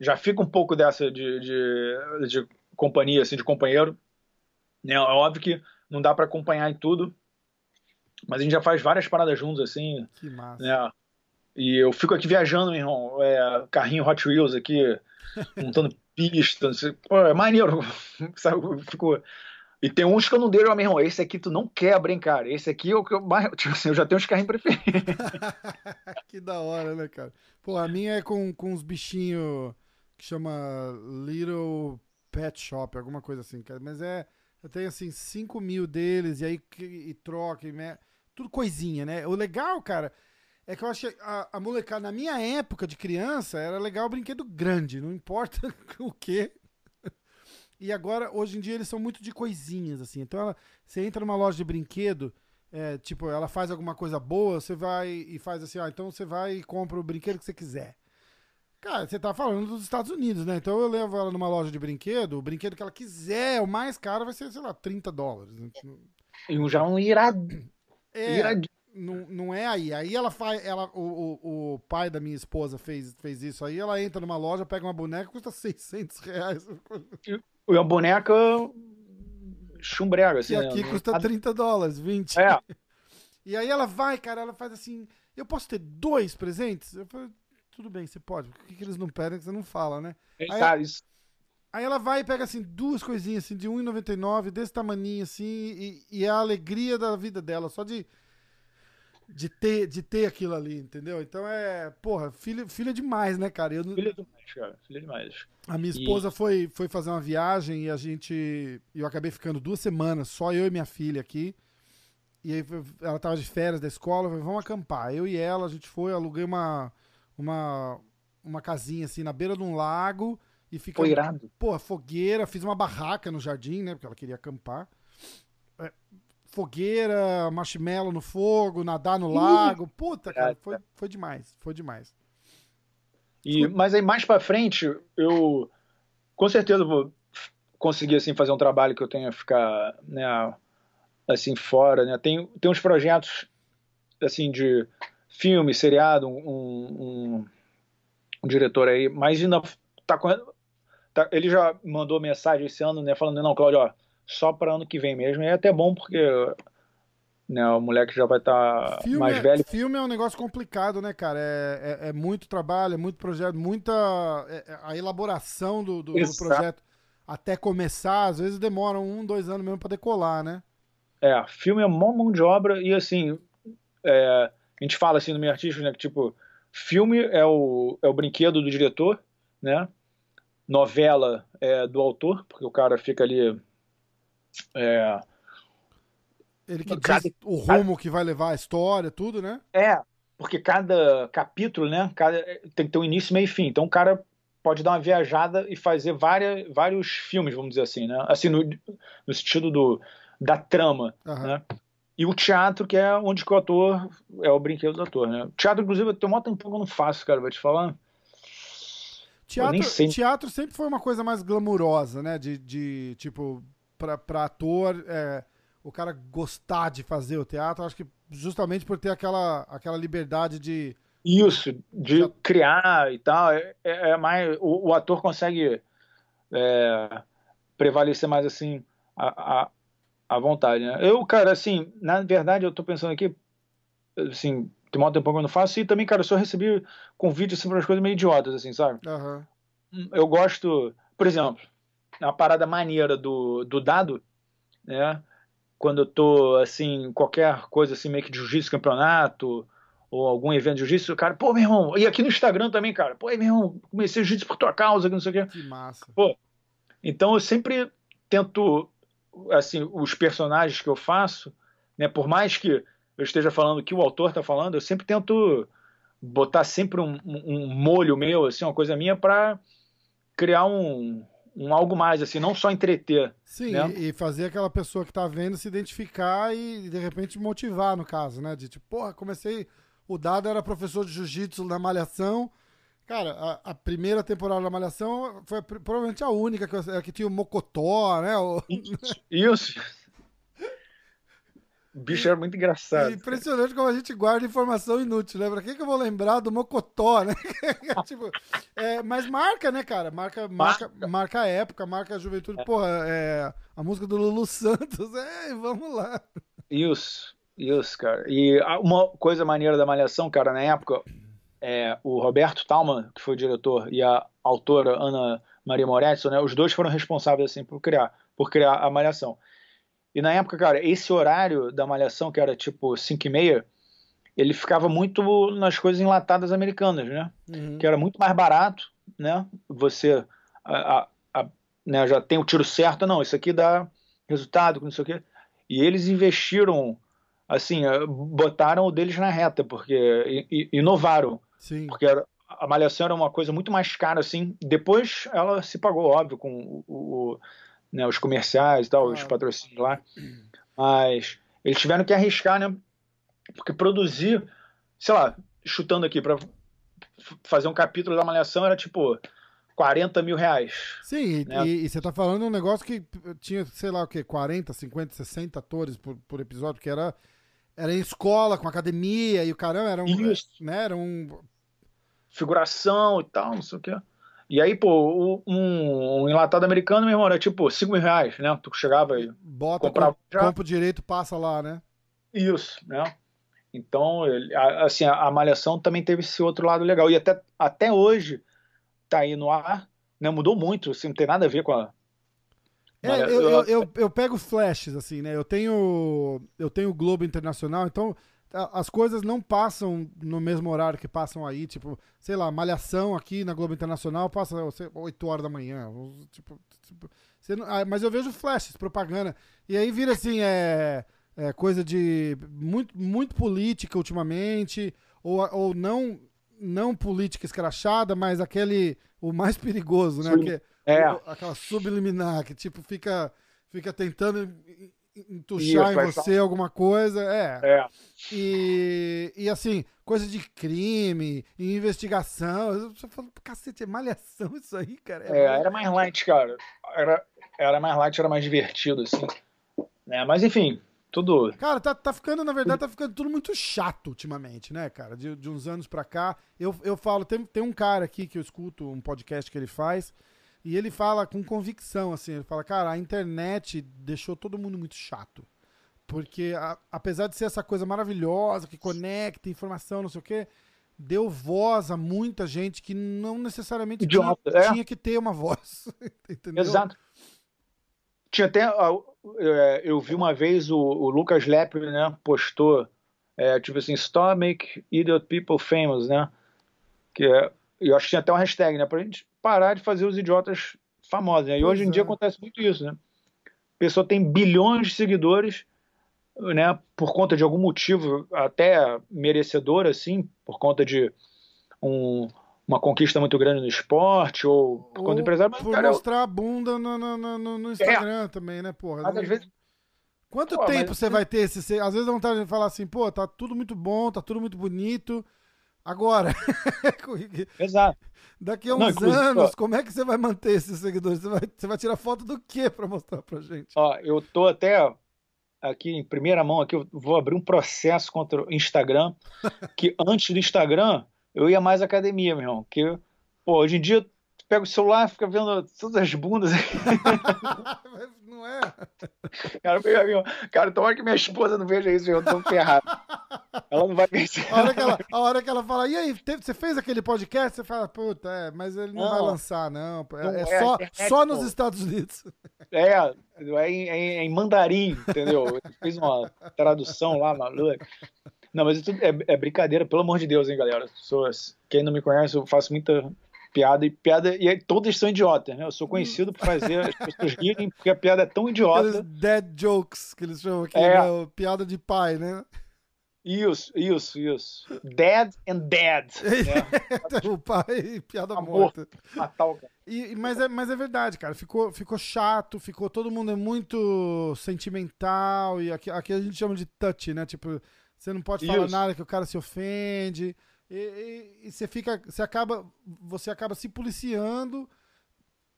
já fica um pouco dessa de, de, de, companhia, assim, de companheiro. Né? É óbvio que não dá para acompanhar em tudo, mas a gente já faz várias paradas juntos, assim. Que massa. Né? E eu fico aqui viajando, meu irmão, é, carrinho Hot Wheels aqui, montando pista, pô, é maneiro, sabe? Fico... E tem uns que eu não deixo, meu irmão, esse aqui tu não quebra, hein, cara? Esse aqui é o que eu. Tipo assim, eu já tenho os carrinhos preferidos. que da hora, né, cara? Pô, a minha é com, com uns bichinhos que chama Little Pet Shop, alguma coisa assim, cara. Mas é. Eu tenho assim 5 mil deles, e aí e troca, e me... tudo coisinha, né? O legal, cara, É que eu acho que a, a molecada, na minha época de criança, era legal o brinquedo grande, não importa o quê. E agora, hoje em dia, eles são muito de coisinhas, assim. Então, ela, você entra numa loja de brinquedo, é, tipo, ela faz alguma coisa boa, você vai e faz assim, ó, então você vai e compra o brinquedo que você quiser. Cara, você tá falando dos Estados Unidos, né? Então eu levo ela numa loja de brinquedo, o brinquedo que ela quiser, o mais caro vai ser, sei lá, 30 dólares. E um já um irado. É, irado. Não, não é aí. Aí ela faz. Ela, o, o, o, pai da minha esposa fez, fez isso aí. Ela entra numa loja, pega uma boneca, custa 600 reais. E uma boneca chumbrega, assim. E aqui né? custa 30 dólares, 20. É. E aí ela vai, cara, ela faz assim: eu posso ter dois presentes? Eu falei, tudo bem, você pode. Por que, que eles não pedem que você não fala, né? É aí, isso. aí ela vai e pega assim duas coisinhas assim de 1,99, desse tamaninho assim, e, e, é a alegria da vida dela, só de de ter, de ter aquilo ali, entendeu? Então é, porra, filha, filha demais, né, cara? Eu, filha demais, cara. Filha demais. A minha esposa e... foi, foi fazer uma viagem e a gente. Eu acabei ficando duas semanas, só eu e minha filha aqui. E aí ela tava de férias da escola, falei, vamos acampar. Eu e ela, a gente foi, aluguei uma, uma, uma casinha assim na beira de um lago e fica. Foi irado. Pô, fogueira, fiz uma barraca no jardim, né? Porque ela queria acampar. É, fogueira, marshmallow no fogo, nadar no lago. Puta, cara, foi, foi demais. Foi demais. E, mas aí mais para frente, eu com certeza vou conseguir assim fazer um trabalho que eu tenha ficar, né, assim fora, né? Tem tem uns projetos assim de filme, seriado, um, um, um diretor aí, mas ainda tá. Tá, ele já mandou mensagem esse ano, né, falando, não, Claudio, ó, só para ano que vem mesmo. E é até bom porque né, o moleque já vai estar tá mais é, velho. Filme é um negócio complicado, né, cara? É, é, é muito trabalho, é muito projeto, muita. É, é a elaboração do, do, do, projeto até começar, às vezes demora um, dois anos mesmo para decolar, né? É, filme é mó mão de obra e assim. É, a gente fala assim no meio artístico, né? Que tipo, filme é o, é o brinquedo do diretor, né? Novela é do autor, porque o cara fica ali. É, ele que cada, diz o rumo cada, que vai levar a história, tudo, né? É, porque cada capítulo, né? Cada, tem que ter um início, meio e fim. Então o cara pode dar uma viajada e fazer várias, vários filmes, vamos dizer assim, né? Assim, no, no sentido do, da trama, uhum. né? E o teatro, que é onde o ator é o brinquedo do ator, né? Teatro, inclusive, tem um tempo que eu não faço, cara, vou te falar. Teatro, teatro sempre foi uma coisa mais glamurosa, né? De, de tipo, pra, pra ator, é, o cara gostar de fazer o teatro, acho que justamente por ter aquela, aquela liberdade de. Isso, de criar e tal. É, é, é mais. O, o, ator consegue é, prevalecer mais assim. A, a, à vontade, né? Eu, cara, assim, na verdade, eu tô pensando aqui, assim, tem um tempo que eu não faço, e também, cara, eu só recebi convite, assim, para as coisas meio idiotas, assim, sabe? Uhum. Eu gosto, por exemplo, uma parada maneira do, do dado, né? Quando eu tô, assim, qualquer coisa, assim, meio que de jiu-jitsu, campeonato, ou algum evento de jiu-jitsu, cara, pô, meu irmão, e aqui no Instagram também, cara, pô, meu irmão, comecei jiu-jitsu por tua causa, que não sei o quê. Que massa. Pô, então eu sempre tento assim, os personagens que eu faço, né, por mais que eu esteja falando que o autor está falando, eu sempre tento botar sempre um, um, molho meu, assim, uma coisa minha para criar um, um algo mais, assim, não só entreter. Sim, né? e fazer aquela pessoa que está vendo se identificar e de repente motivar, no caso, né? De tipo, porra, comecei. O Dado era professor de jiu-jitsu na Malhação, Cara, a, a, primeira temporada da Malhação foi provavelmente a única que, é que tinha o Mocotó, né? O... Isso. O bicho era muito engraçado. impressionante como a gente guarda informação inútil, né? Pra que, que eu vou lembrar do Mocotó, né? tipo, é, mas marca, né, cara? Marca, marca, marca. marca a época, marca a juventude. É. Porra, é, a música do Lulu Santos. É, vamos lá. Isso, isso, cara. E uma coisa maneira da Malhação, cara, na época, é, o Roberto Talman, que foi o diretor, e a autora Ana Maria Moretti, né, os dois foram responsáveis assim por criar, por criar a Malhação. E na época, cara, esse horário da Malhação, que era tipo 5 e meia, ele ficava muito nas coisas enlatadas americanas, né? Uhum. Que era muito mais barato, né? Você a, a, a, né, já tem o tiro certo, não, isso aqui dá resultado, não sei o quê. E eles investiram assim, eh, botaram o deles na reta, porque inovaram. Sim. Porque a Malhação era uma coisa muito mais cara, assim. Depois ela se pagou, óbvio, com o, o né, os comerciais e tal, ah. os patrocínios lá. Mas eles tiveram que arriscar, né? Porque produzir, sei lá, chutando aqui, para fazer um capítulo da Malhação era tipo 40 mil reais. Sim, né? e, e, você tá falando um negócio que tinha, sei lá o que, 40, 50, 60 atores por, por episódio, porque era, era em escola, com academia, e o caramba, era um. Isso. Né, era um. Figuração e tal, não sei o que. E aí, pô, um, um enlatado americano, meu irmão, era tipo 5 mil reais, né? Tu chegava e. Bota, comprava, já... compra direito, passa lá, né? Isso, né? Então, assim, a Malhação também teve esse outro lado legal. E até, até hoje tá aí no ar, né? Mudou muito, assim, não tem nada a ver com a. É, eu, eu, eu, eu, pego flashes, assim, né? Eu tenho eu tenho o Globo Internacional, então as coisas não passam no mesmo horário que passam aí, tipo, sei lá, Malhação aqui na Globo Internacional passa sei, 8 horas da manhã, tipo, tipo não, ah, mas eu vejo flashes, propaganda, e aí vira assim, é é, coisa de muito, muito política ultimamente, ou, ou não não política escrachada, mas aquele o mais perigoso, né? Que, é. O, aquela subliminar que tipo fica fica tentando entuchar Isso, em você só... alguma coisa, é. é. E, e assim, coisa de crime, investigação. Eu falo, cacete, é malhação isso aí, cara. É, é era mais light, cara. Era, era mais light, era mais divertido, assim. Né? Mas enfim, tudo. Cara, tá, tá ficando, na verdade, tá ficando tudo muito chato ultimamente, né, cara? De, de uns anos pra cá. Eu, eu falo, tem, tem um cara aqui que eu escuto, um podcast que ele faz, e ele fala com convicção, assim, ele fala, cara, a internet deixou todo mundo muito chato. Porque a, apesar de ser essa coisa maravilhosa, que conecta informação, não sei o quê, deu voz a muita gente que não necessariamente Idiota, tinha, é. tinha que ter uma voz. entendeu? Exato. Tinha até. É, eu vi uma vez o, o Lucas Lepre, né? Postou, é, tipo assim, Stop Make Idiot People Famous, né? Que é, eu acho que tinha até uma hashtag, né? Pra gente parar de fazer os idiotas famosos. Né? E hoje em é. dia acontece muito isso, né? A pessoa tem bilhões de seguidores, né? Por conta de algum motivo até merecedor, assim, por conta de um, uma conquista muito grande no esporte ou por conta do empresário. Mas, por cara, mostrar eu... a bunda no, no, no, no Instagram é. também, né, porra? Mas, às vezes... Quanto pô, tempo mas... você vai ter esse... Às vezes dá vontade de falar assim, pô, tá tudo muito bom, tá tudo muito bonito, agora... Exato. Daqui a uns Não, anos, como é que você vai manter esses seguidores? Você vai, você vai tirar foto do quê pra mostrar pra gente? Ó, eu tô até aqui em primeira mão aqui, eu vou abrir um processo contra o Instagram, que antes do Instagram eu ia mais à academia, meu irmão. Que, pô, hoje em dia, pega o celular fica vendo todas as bundas. não é? Cara, meu, cara, tomara que minha esposa não veja isso, eu tô ferrado. Ela não vai pensar. A hora que ela, a hora que ela fala, e aí, você fez aquele podcast? Você fala, puta, é, mas ele não, não vai lançar, não. É, não é, é só, internet, só nos Estados Unidos. É, é em, é em mandarim, entendeu? Eu fiz uma tradução lá, maluca. Não, mas isso é, é, brincadeira, pelo amor de Deus, hein, galera. Pessoas, quem não me conhece, eu faço muita piada e piada e todas são idiotas, né? Eu sou conhecido por fazer as pessoas rirem porque a piada é tão idiota. Aqueles dead jokes que eles chamam aqui, é. né? piada de pai, né? Isso, isso, isso. Dead and dead. Né? o pai, piada Amor, morta. Matar e, mas, é, mas é verdade, cara. Ficou, ficou chato, ficou. Todo mundo é muito sentimental. E aqui, aqui a gente chama de touch, né? Tipo, você não pode falar Isso. nada que o cara se ofende. E, e, e, você fica. Você acaba. Você acaba se policiando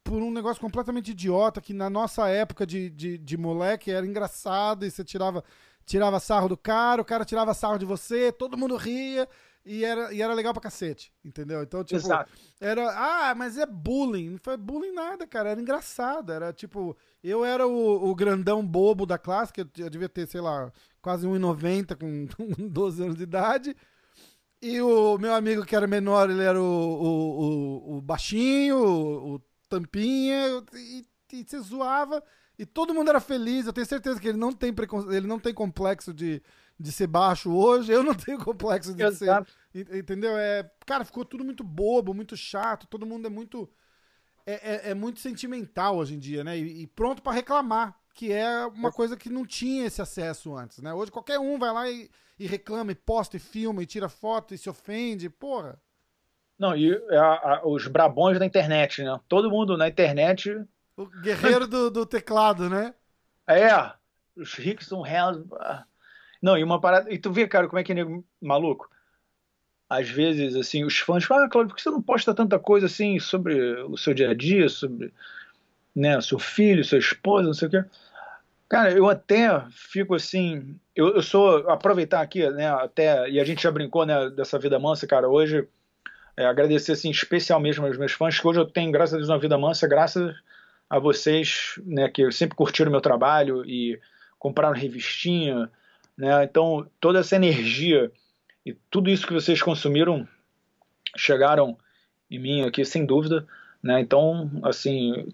por um negócio completamente idiota que na nossa época de, de, de moleque era engraçado e você tirava, tirava sarro do cara, o cara tirava sarro de você, todo mundo ria e era, e era legal pra cacete, entendeu? Então, tipo, Exato. era, ah, mas é bullying. Não foi bullying nada, cara, era engraçado. Era tipo, eu era o, o grandão bobo da classe, que eu, eu devia ter, sei lá, quase 1,90 com, com 12 anos de idade. E o meu amigo que era menor, ele era o, o, o, o baixinho, o, o tampinha, e, e você zoava, e todo mundo era feliz. Eu tenho certeza que ele não tem, ele não tem complexo de, de ser baixo hoje, eu não tenho complexo de Exato. ser. Entendeu? É, cara, ficou tudo muito bobo, muito chato, todo mundo é muito. É, é, é muito sentimental hoje em dia, né? E, e pronto para reclamar. que é uma coisa que não tinha esse acesso antes, né? Hoje qualquer um vai lá e, e reclama, e posta, e filma, e tira foto, e se ofende, porra. Não, e a, a, os brabões da internet, né? Todo mundo na internet. O guerreiro do, do teclado, né? É, os ricos são reais. Não, e uma parada. E tu vê, cara, como é que é maluco? Às vezes, assim, os fãs falam, ah, Claudio, por que você não posta tanta coisa assim sobre o seu dia a dia, sobre né, seu filho, sua esposa, não sei o quê? Cara, eu até fico assim. Eu, eu sou. Aproveitar aqui, né, até. E a gente já brincou, né, dessa vida mansa, cara, hoje. É, agradecer, assim, especial mesmo aos meus fãs, que hoje eu tenho, graças a Deus, uma vida mansa, graças a vocês, né, que sempre curtiram meu trabalho e compraram revistinha, né? Então, toda essa energia e tudo isso que vocês consumiram chegaram em mim aqui, sem dúvida, né? Então, assim,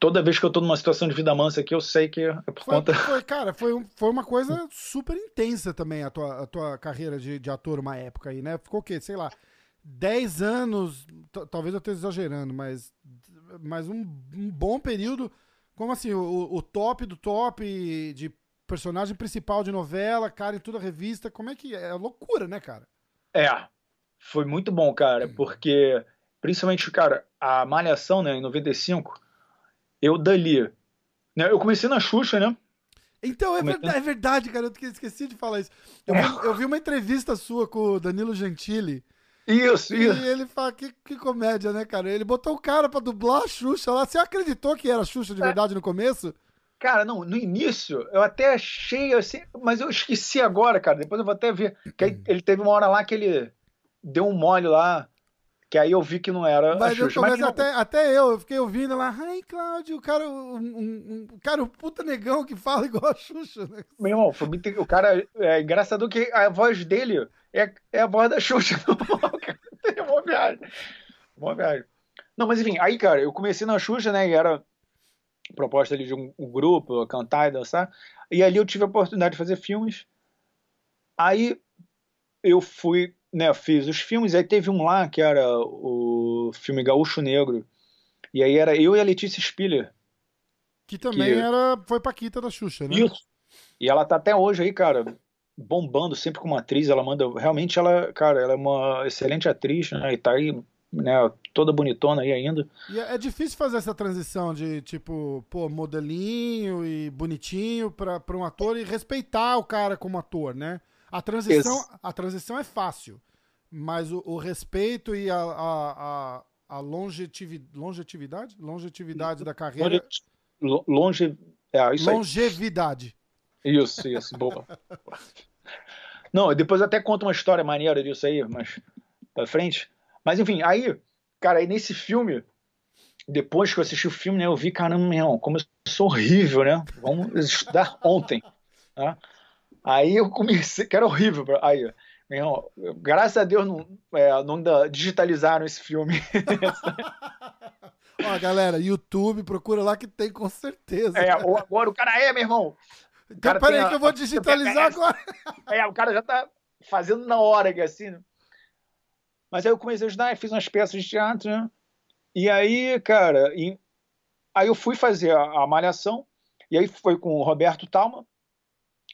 toda vez que eu tô numa situação de vida mansa aqui, eu sei que é por foi, conta. Foi, cara, foi, foi uma coisa super intensa também a tua, a tua carreira de, de ator uma época aí, né? Ficou o quê? Sei lá, 10 anos, talvez eu esteja exagerando, mas, mas um, um bom período. Como assim, o, o top do top de personagem principal de novela, cara, em toda a revista. Como é que é? É loucura, né, cara? É, foi muito bom, cara, porque principalmente, cara, a Malhação, né, em 95, eu dali. Né, eu comecei na Xuxa, né? Então, é verdade, é verdade, cara, eu esqueci de falar isso. Eu, é. vi, eu vi uma entrevista sua com o Danilo Gentili. Isso, e isso. E ele fala, que, que comédia, né, cara? Ele botou o cara pra dublar a Xuxa lá. Você acreditou que era Xuxa de é. verdade é. no começo? Cara, não, no início eu até achei assim, mas eu esqueci agora, cara. Depois eu vou até ver. Que aí, ele teve uma hora lá que ele deu um mole lá, que aí eu vi que não era mas a Xuxa. mas até, até eu, eu fiquei ouvindo lá, ai, Cláudio, o cara, um, um, um, cara, o puta negão que fala igual a Xuxa, né? Meu irmão, foi muito, o cara, é engraçado que a voz dele é, é a voz da Xuxa. Tem uma viagem. Uma viagem. Não, mas enfim, aí, cara, eu comecei na Xuxa, né, e era proposta ali de um, um, grupo, cantar e dançar. E ali eu tive a oportunidade de fazer filmes. Aí eu fui, né, fiz os filmes, aí teve um lá que era o filme Gaúcho Negro. E aí era eu e a Letícia Spiller. Que também que... era foi Paquita da Xuxa, né? Isso. E ela tá até hoje aí, cara, bombando sempre como atriz, ela manda, realmente ela, cara, ela é uma excelente atriz, né, e tá aí né, toda bonitona aí ainda. E é, é difícil fazer essa transição de, tipo, pô, modelinho e bonitinho pra um ator e respeitar o cara como ator, né? A transição, a transição é fácil, mas o, o respeito e a, a, a, a longetiv, longevidade? Longevidade da carreira... Longe... É, isso longevidade. Aí. Isso, isso, boa. Não, depois até conto uma história maneira disso aí, mas pra frente. Mas enfim, aí, cara, aí nesse filme, depois que eu assisti o filme, né, eu vi, caramba, meu como eu sou horrível, né? Vamos estudar ontem. Tá? Aí eu comecei, que era horrível. Aí, meu irmão, graças a Deus não, é, não digitalizaram esse filme. Ó, galera, YouTube, procura lá que tem com certeza. É, agora o cara é, meu irmão. Então, peraí que eu vou digitalizar agora. É, o cara já tá fazendo na hora, que assim. Né? Mas aí eu comecei a estudar, fiz umas peças de teatro, né? E aí, cara, e... aí eu fui fazer a, a, malhação, e aí foi com o Roberto Talma,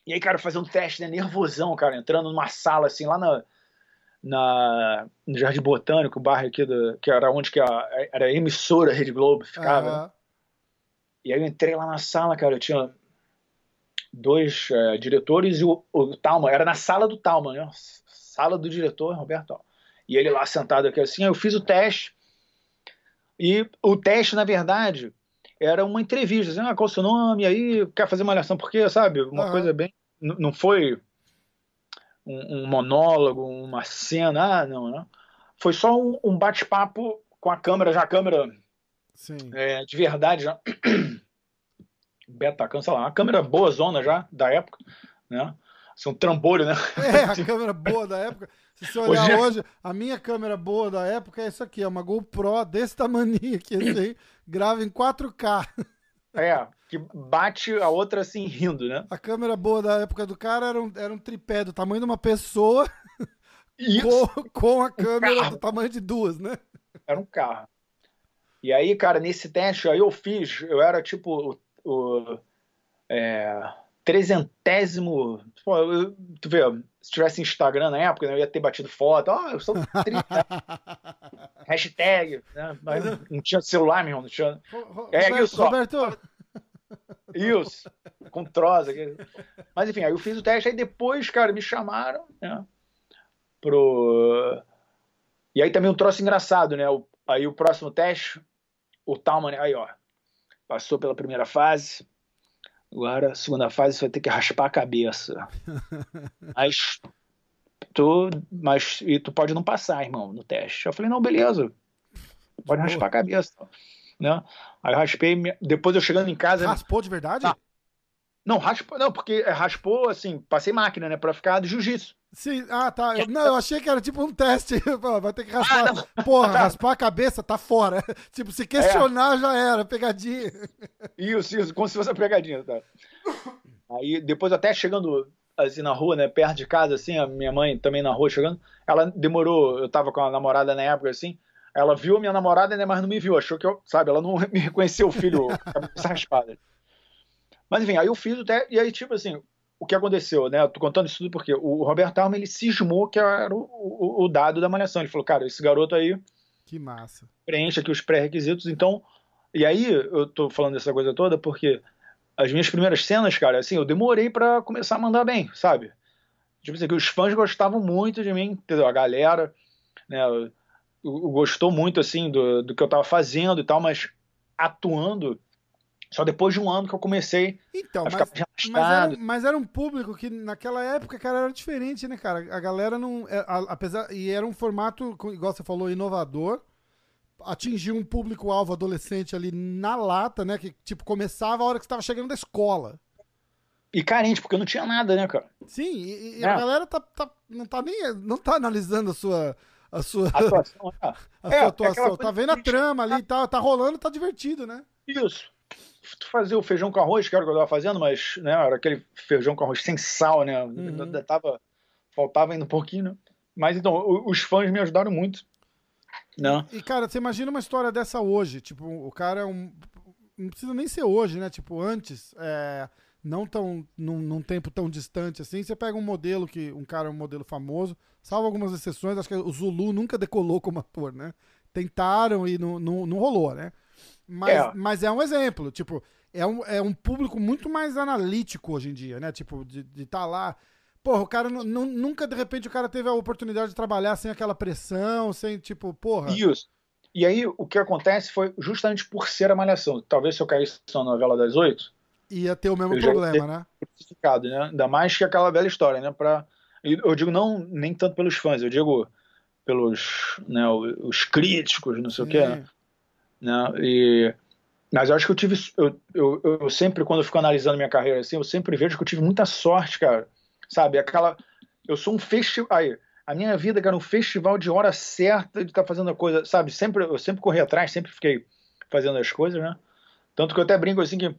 e aí, cara, fazendo um teste, né? Nervosão, cara, entrando numa sala, assim, lá na, na, no Jardim Botânico, o bairro aqui, do, que era onde que a, era a emissora Rede Globo ficava. Uhum. E aí eu entrei lá na sala, cara, eu tinha dois é, diretores e o, o Talma, era na sala do Talma, né? Sala do diretor, Roberto. E ele lá sentado aqui assim, eu fiz o teste. E o teste, na verdade, era uma entrevista. Assim, ah, qual o seu nome? E aí, quer fazer uma lição? Porque, sabe, uma coisa bem. Não foi um, um, monólogo, uma cena, ah, não, não. Foi só um, um bate-papo com a câmera, já a câmera é, de verdade, já. Betacam, sei lá, uma câmera boa zona já, da época, né? Assim, um trambolho, né? É, a câmera boa da época. Se você olhar hoje, é- hoje, a minha câmera boa da época é isso aqui, é uma GoPro desse tamanho aqui, assim, grava em 4K. É, que bate a outra assim rindo, né? A câmera boa da época do cara era um, era um tripé do tamanho de uma pessoa com, com, a câmera um do tamanho de duas, né? Era um carro. E aí, cara, nesse teste aí eu fiz, eu era tipo o, o é, trezentésimo. Pô, eu, tu vê, se tivesse Instagram na época, né, eu ia ter batido foto. Ó, oh, eu sou 30. Hashtag. Né? Mas não, tinha celular, meu irmão. Não tinha. É, Roberto, isso, Roberto. Isso, com troça. Mas enfim, aí eu fiz o teste, aí depois, cara, me chamaram, né? Pro. E aí também um troço engraçado, né? Aí o próximo teste, o Talman, aí ó, passou pela primeira fase, Agora, segunda fase, você vai ter que raspar a cabeça. mas tu, mas e tu pode não passar, irmão, no teste. Eu falei, não, beleza. Pode raspar a cabeça. Né? Aí eu raspei, depois eu chegando em casa. Raspou de verdade? Ah, não, raspou, não, porque raspou assim, passei máquina, né, pra ficar de jiu-jitsu. Sim, ah, tá. Eu, não, eu achei que era tipo um teste. Vai ter que raspar. Ah, Porra, tá. raspar a cabeça, tá fora. tipo, se questionar é. já era, pegadinha. Isso, isso, como se fosse a pegadinha, tá? Aí depois até chegando assim na rua, né, perto de casa, assim, a minha mãe também na rua chegando, ela demorou, eu tava com a namorada na época, assim, ela viu a minha namorada, né, mas não me viu, achou que eu, sabe, ela não me reconheceu o filho, cabeça raspada. Mas enfim, aí eu fiz o teste, e aí, tipo assim, o que aconteceu, né? Eu tô contando isso tudo porque o Roberto Alma, ele cismou que era o, o, o, dado da malhação. Ele falou, cara, esse garoto aí. Que massa. Preenche aqui os pré-requisitos. Então. E aí, eu tô falando dessa coisa toda porque as minhas primeiras cenas, cara, assim, eu demorei para começar a mandar bem, sabe? Tipo assim, que os fãs gostavam muito de mim, entendeu? A galera, né? Gostou muito, assim, do, do que eu tava fazendo e tal, mas atuando só depois de um ano que eu comecei então, a ficar mas, mas era, mas era um público que naquela época, cara, era diferente, né, cara? A galera não. É, apesar, e era um formato, igual você falou, inovador. Atingiu um público-alvo adolescente ali na lata, né? Que, tipo, começava a hora que você tava chegando da escola. E carente, porque não tinha nada, né, cara? Sim, e, e é. a galera tá, tá, não tá nem. não tá analisando a sua. A sua atuação. É. a sua é, atuação. Tá vendo a trama ali, tá, tá rolando, tá divertido, né? Isso fazer o feijão com arroz, que era o que eu tava fazendo, mas né, era aquele feijão com arroz sem sal, né? Uhum. Tava, faltava ainda um pouquinho, né? Mas então, os fãs me ajudaram muito. Né? E, cara, você imagina uma história dessa hoje? Tipo, o cara é um. Não precisa nem ser hoje, né? Tipo, antes, é, não tão. Num, num, tempo tão distante assim. Você pega um modelo que. Um cara é um modelo famoso, salvo algumas exceções, acho que o Zulu nunca decolou como ator, né? Tentaram e não, não, não rolou, né? Mas é. mas é um exemplo, tipo, é um, é um público muito mais analítico hoje em dia, né? Tipo, de estar tá lá. Porra, o cara nunca, de repente, o cara teve a oportunidade de trabalhar sem aquela pressão, sem, tipo, porra. Isso. E aí, o que acontece foi justamente por ser a malhação. Talvez se eu caísse na novela das oito. Ia ter o mesmo problema, né? né? Ainda mais que aquela velha história, né? Pra, eu digo não nem tanto pelos fãs, eu digo pelos né, os críticos, não sei Sim. o quê. Né? Né? E, mas eu acho que eu tive, eu, eu, eu, sempre quando eu fico analisando minha carreira assim, eu sempre vejo que eu tive muita sorte, cara, sabe? Aquela, eu sou um festival, aí, a minha vida, cara, um festival de hora certa de estar tá fazendo a coisa, sabe? Sempre, eu sempre corri atrás, sempre fiquei fazendo as coisas, né? Tanto que eu até brinco assim que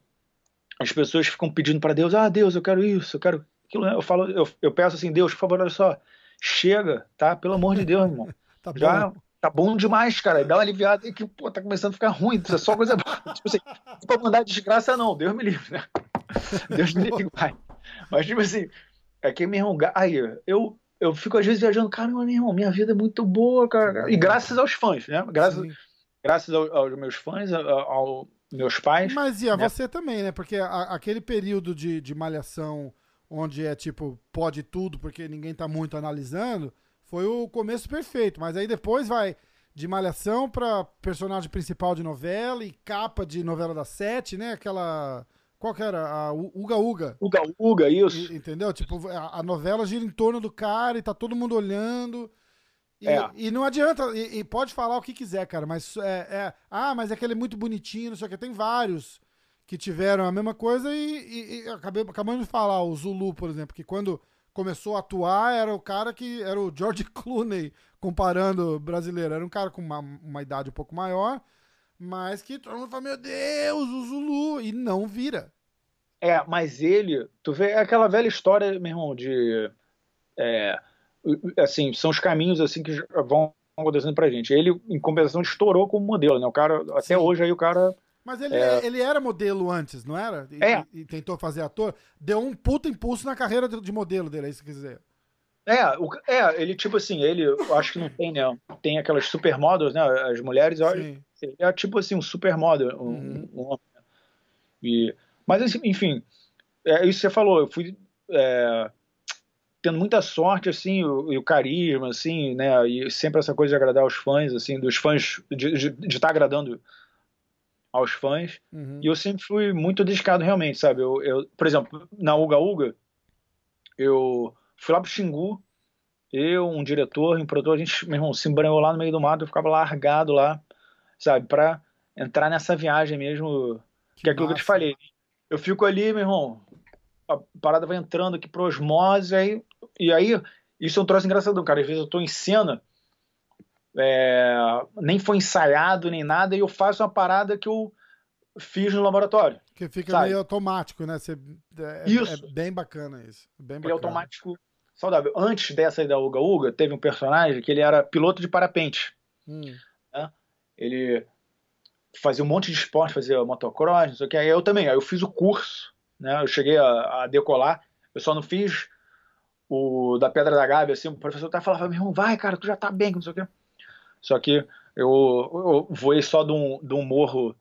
as pessoas ficam pedindo para Deus, ah, Deus, eu quero isso, eu quero aquilo. Né? Eu falo, eu, eu peço assim, Deus, por favor, olha só, chega, tá? Pelo amor de Deus, irmão. tá Já tá bom demais, cara. Dá uma aliviada que, pô, tá começando a ficar ruim. Isso é só coisa boa. tipo assim, pra mandar desgraça, não. Deus me livre, né? Deus me livre, vai. Mas, tipo assim, é que, meu irmão, aí, eu, eu fico às vezes viajando, caramba, meu irmão, minha vida é muito boa, cara. E graças aos fãs, né? Graças, graças aos, aos meus fãs, aos meus pais. Mas e a né? você também, né? Porque a, aquele período de, de malhação onde é tipo, pode tudo, porque ninguém tá muito analisando foi o começo perfeito, mas aí depois vai de malhação pra personagem principal de novela e capa de novela da sete, né? Aquela. Qual que era? A Uga Uga. Uga Uga, isso. E, entendeu? Tipo, a, a, novela gira em torno do cara e tá todo mundo olhando. E, é. e não adianta, e, e, pode falar o que quiser, cara, mas é, é, Ah, mas é que ele é muito bonitinho, não sei o que. Tem vários que tiveram a mesma coisa e, e acabei, acabamos de falar, o Zulu, por exemplo, que quando começou a atuar era o cara que era o George Clooney, comparando brasileiro. Era um cara com uma, uma idade um pouco maior, mas que todo mundo fala: Meu Deus, o Zulu! E não vira. É, mas ele, tu vê é aquela velha história, meu irmão, de. É, assim, são os caminhos assim que vão acontecendo pra gente. Ele, em compensação, estourou como modelo, né? O cara, até Sim. hoje aí o cara Mas ele, é... ele era modelo antes, não era? E, é. E, tentou fazer ator. Deu um puta impulso na carreira de, de modelo dele, é isso que quer dizer. É, o, é, ele tipo assim, ele, eu acho que não tem, né? Tem aquelas supermodels, né? As mulheres, ele é tipo assim, um supermodel. Um, uhum. um, um, e, mas assim, enfim, é isso que você falou, eu fui é, tendo muita sorte, assim, o, e o carisma, assim, né? E sempre essa coisa de agradar os fãs, assim, dos fãs, de estar tá agradando aos fãs. Uhum. E eu sempre fui muito dedicado, realmente, sabe? Eu, eu, por exemplo, na Uga Uga, eu fui lá pro Xingu, eu, um diretor, um produtor, a gente, meu irmão, se embranhou lá no meio do mato, eu ficava largado lá, sabe? Pra entrar nessa viagem mesmo, que, que é aquilo que eu te falei. Eu fico ali, meu irmão, a parada vai entrando aqui pro osmose, aí, e aí, isso é um troço engraçado, cara. Às vezes eu tô em cena, é, nem foi ensaiado nem nada, e eu faço uma parada que eu fiz no laboratório. Que fica sabe? meio automático, né? Você, é, é isso. é bem bacana isso. Bem bacana. Ele é automático saudável. Antes dessa aí da Uga Uga, teve um personagem que ele era piloto de parapente. Hum. Né? Ele fazia um monte de esporte, fazia motocross, não sei o que. Aí eu também, aí eu fiz o curso, né? Eu cheguei a, a decolar, eu só não fiz o da Pedra da Gávea, assim, o professor até falava, meu irmão, vai, cara, tu já tá bem, não sei o que. Só que eu, eu voei só de um, de um morro,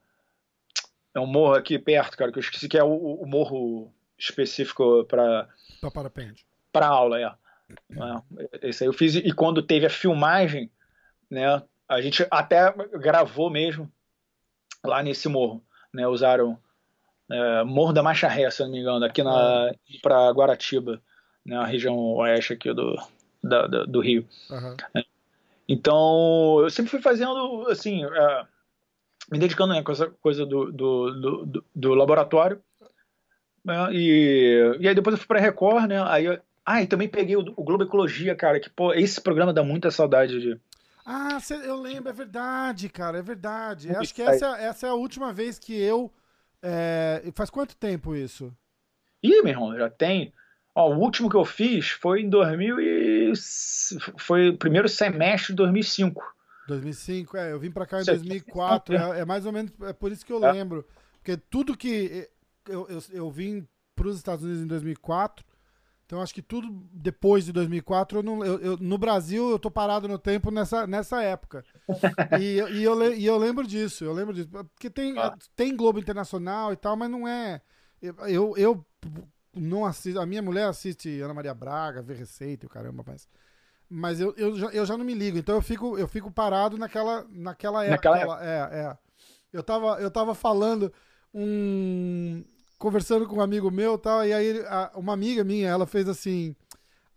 é um morro aqui perto, cara, que eu esqueci que é o, o morro específico para para parapente. Para aula, é. é. Esse aí eu fiz e quando teve a filmagem, né, a gente até gravou mesmo lá nesse morro, né, usaram é, Morro da Macharré, se não me engano, aqui na para Guaratiba, né, a região oeste aqui do, da, da, do Rio. Uhum. Então, eu sempre fui fazendo, assim, é, me dedicando né, com essa coisa do, do, do, do laboratório. Né, e, e aí depois eu fui para Record, né? Aí eu, ah, e também peguei o, o, Globo Ecologia, cara, que, pô, esse programa dá muita saudade de. Ah, cê, eu lembro, é verdade, cara, é verdade. Acho que essa, essa é a última vez que eu. É, faz quanto tempo isso? Ih, meu irmão, já tem. Ó, o último que eu fiz foi em 2000 e... foi o primeiro semestre de 2005. 2005, é, eu vim para cá em 2004, é, é, mais ou menos, é por isso que eu é. lembro, porque tudo que eu, eu, eu vim para os Estados Unidos em 2004, então acho que tudo depois de 2004, eu não, eu, eu, no Brasil eu tô parado no tempo nessa, nessa época. e, e, eu, e eu lembro disso, eu lembro disso, porque tem, ah. tem Globo Internacional e tal, mas não é... Eu, eu não assisto. A minha mulher assiste Ana Maria Braga, vê receita e o caramba, mas. Mas eu, eu, já, eu já não me ligo, então eu fico, eu fico parado naquela, naquela época. Naquela época. É, é. Eu tava, eu tava falando, um, conversando com um amigo meu tal, e aí a, uma amiga minha, ela fez assim.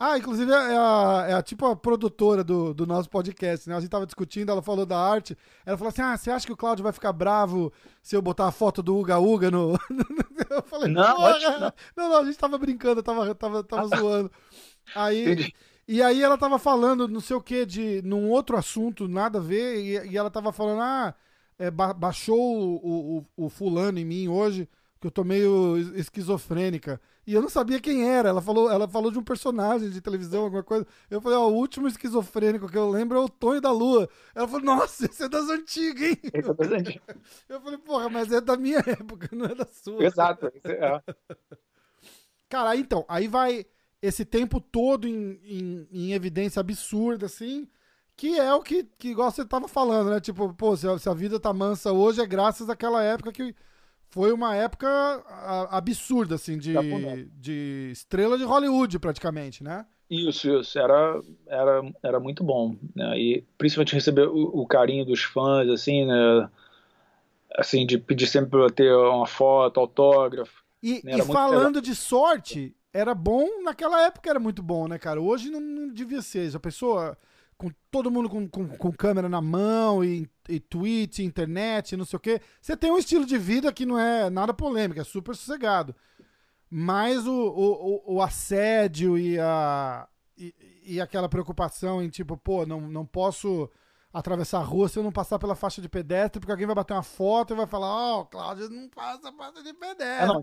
Ah, inclusive é a, é a tipo a produtora do, do nosso podcast, né? A gente tava discutindo, ela falou da arte. Ela falou assim: Ah, você acha que o Cláudio vai ficar bravo se eu botar a foto do Uga Uga no. eu falei, não, não, não, a gente tava brincando, tava, tava, tava zoando. Aí. E aí ela tava falando, não sei o que, de num outro assunto, nada a ver, e, e ela tava falando, ah, é, ba baixou o, o, o fulano em mim hoje que eu tô meio esquizofrênica. E eu não sabia quem era. Ela falou, ela falou de um personagem de televisão, alguma coisa. Eu falei, ó, o último esquizofrênico que eu lembro é o Tonho da Lua. Ela falou, nossa, esse é das antigas, hein? Esse é das antigas. Eu falei, porra, mas é da minha época, não é da sua. Exato. É. Cara, então, aí vai esse tempo todo em, em, em, evidência absurda, assim, que é o que, que igual você tava falando, né? Tipo, pô, se a, se a vida tá mansa hoje é graças àquela época que foi uma época absurda, assim, de, de estrela de Hollywood, praticamente, né? Isso, isso. Era, era, era muito bom. Né? E principalmente receber o, o carinho dos fãs, assim, né? Assim, de pedir sempre pra ter uma foto, autógrafo. E, né? e falando de sorte, era bom, naquela época era muito bom, né, cara? Hoje não, não devia ser. A pessoa com todo mundo com, com, com câmera na mão e, e tweet, internet, não sei o quê. Você tem um estilo de vida que não é nada polêmico, é super sossegado. Mas o, o, o assédio e, a, e, e aquela preocupação em tipo, pô, não, não posso atravessar a rua se eu não passar pela faixa de pedestre, porque alguém vai bater uma foto e vai falar, ó, oh, Cláudio não passa a faixa de pedestre. É, não,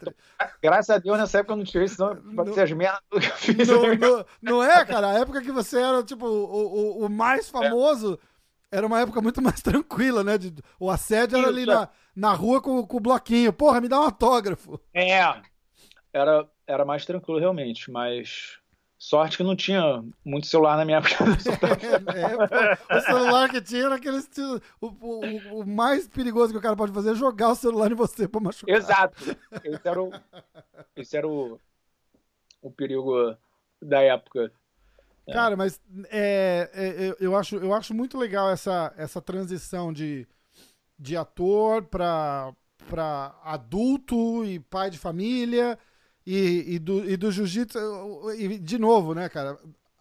graças a Deus nessa época eu não tirei, senão pode ser as merdas que eu fiz. No, no, não é, cara? A época que você era, tipo, o, o, o mais famoso... É. Era uma época muito mais tranquila, né? De, o assédio Isso, era ali é. na, na rua com, com o bloquinho. Porra, me dá um autógrafo. É. Era, era mais tranquilo, realmente, mas. Sorte que não tinha muito celular na minha época. é, o celular que tinha era aquele. O, o, o, mais perigoso que o cara pode fazer é jogar o celular em você pra machucar. Exato. Esse era o, esse era o, o perigo da época. É. Cara, mas é, é, eu, acho, eu acho muito legal essa, essa transição de, de ator para adulto e pai de família e, e do, e do jiu-jitsu. E de novo, né, cara?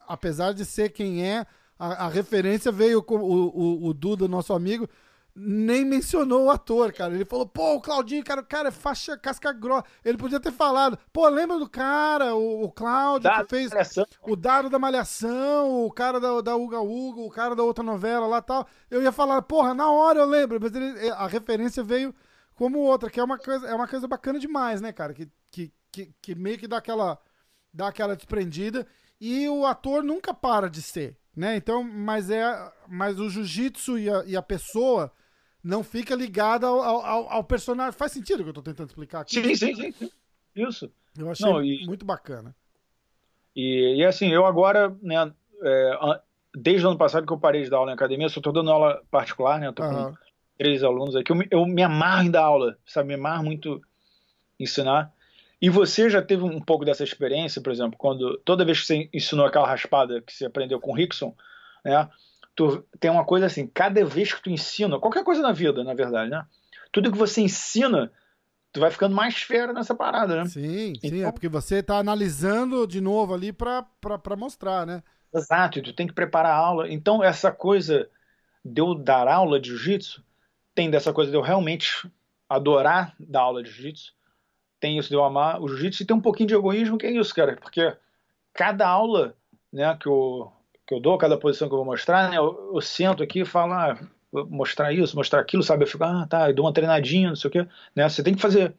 Apesar de ser quem é, a, a referência veio com o, o, o Duda, nosso amigo, nem mencionou o ator, cara. Ele falou, pô, o Claudinho, cara, o cara é faixa casca grossa. Ele podia ter falado, pô, lembra do cara, o, o Cláudio, que fez o Dado da Malhação, o cara da, da Uga Uga, o cara da outra novela lá tal. Eu ia falar, porra, na hora eu lembro, mas ele, a referência veio como outra, que é uma coisa, é uma coisa bacana demais, né, cara? Que, que, que, que meio que dá aquela, dá aquela desprendida. E o ator nunca para de ser, né? Então, mas é. Mas o jiu-jitsu e a, e a pessoa não fica ligada ao, ao, ao, personagem. Faz sentido o que eu tô tentando explicar aqui? Sim, sim, sim. sim. Isso. Eu achei não, e, muito bacana. E, e, assim, eu agora, né, é, desde o ano passado que eu parei de dar aula em academia, só tô dando aula particular, né? Eu tô uhum. com três alunos aqui. Eu, eu me amarro em dar aula, sabe? Me amarro muito ensinar. E você já teve um pouco dessa experiência, por exemplo, quando toda vez que você ensinou aquela raspada que você aprendeu com o Rickson, né? Tu tem uma coisa assim, cada vez que tu ensina, qualquer coisa na vida, na verdade, né? Tudo que você ensina, tu vai ficando mais fera nessa parada, né? Sim, então, sim, é porque você tá analisando de novo ali para mostrar, né? Exato, e tu tem que preparar a aula. Então, essa coisa de eu dar aula de jiu-jitsu, tem dessa coisa de eu realmente adorar dar aula de jiu-jitsu, tem isso de eu amar o jiu-jitsu e tem um pouquinho de egoísmo que é isso, cara, porque cada aula né, que, eu, que eu dou, cada posição que eu vou mostrar, né, eu, eu sento aqui e falo, ah, mostrar isso, mostrar aquilo, sabe? Eu fico, ah, tá, eu dou uma treinadinha, não sei o quê, né? Você tem que fazer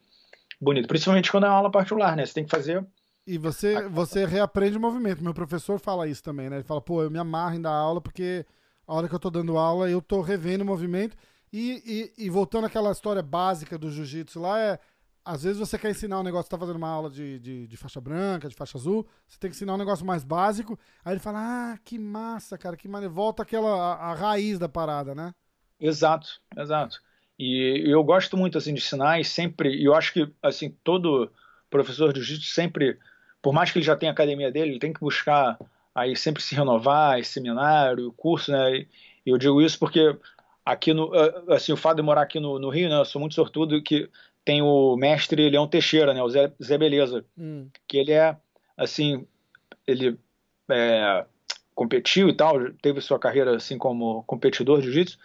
bonito, principalmente quando é uma aula particular, né? Você tem que fazer e você, você reaprende o movimento. Meu professor fala isso também, né? Ele fala, pô, eu me amarro em dar aula porque a hora que eu tô dando aula eu tô revendo o movimento. E, e, e voltando àquela história básica do jiu-jitsu lá, é às vezes você quer ensinar um negócio, você tá fazendo uma aula de, de, de, faixa branca, de faixa azul, você tem que ensinar um negócio mais básico, aí ele fala, ah, que massa, cara, que maneiro, volta aquela, a, a, raiz da parada, né? Exato, exato. E eu gosto muito, assim, de ensinar e sempre, eu acho que, assim, todo professor de jiu-jitsu sempre, por mais que ele já tenha a academia dele, ele tem que buscar aí sempre se renovar, seminário, curso, né, e eu digo isso porque aqui no, assim, o fato de morar aqui no, no Rio, né, eu sou muito sortudo que tem o mestre Leão Teixeira, né, o Zé, Zé Beleza, hum. que ele é, assim, ele é, competiu e tal, teve sua carreira, assim, como competidor de jiu-jitsu,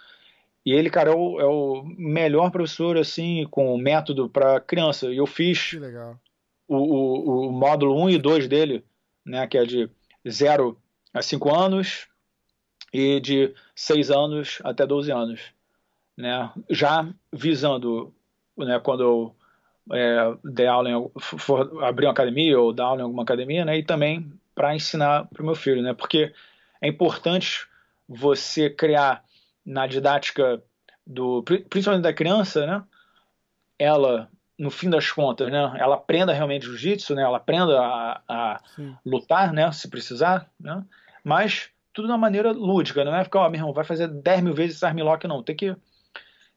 e ele, cara, é o, é o, melhor professor, assim, com método para criança, e eu fiz o, o, o, módulo 1 e 2 dele, né, que é de 0 a 5 anos e de 6 anos até 12 anos, né, já visando né, quando eu é, der aula em, for abrir uma academia ou dar aula em alguma academia, né, e também para ensinar para o meu filho, né, porque é importante você criar na didática do principalmente da criança, né, ela no fim das contas, né, ela aprenda realmente jiu-jitsu, né, ela aprenda a, a lutar, né, se precisar, né, mas tudo de uma maneira lúdica, não é ficar, ó, meu irmão, vai fazer 10 mil vezes esse armlock, não, tem que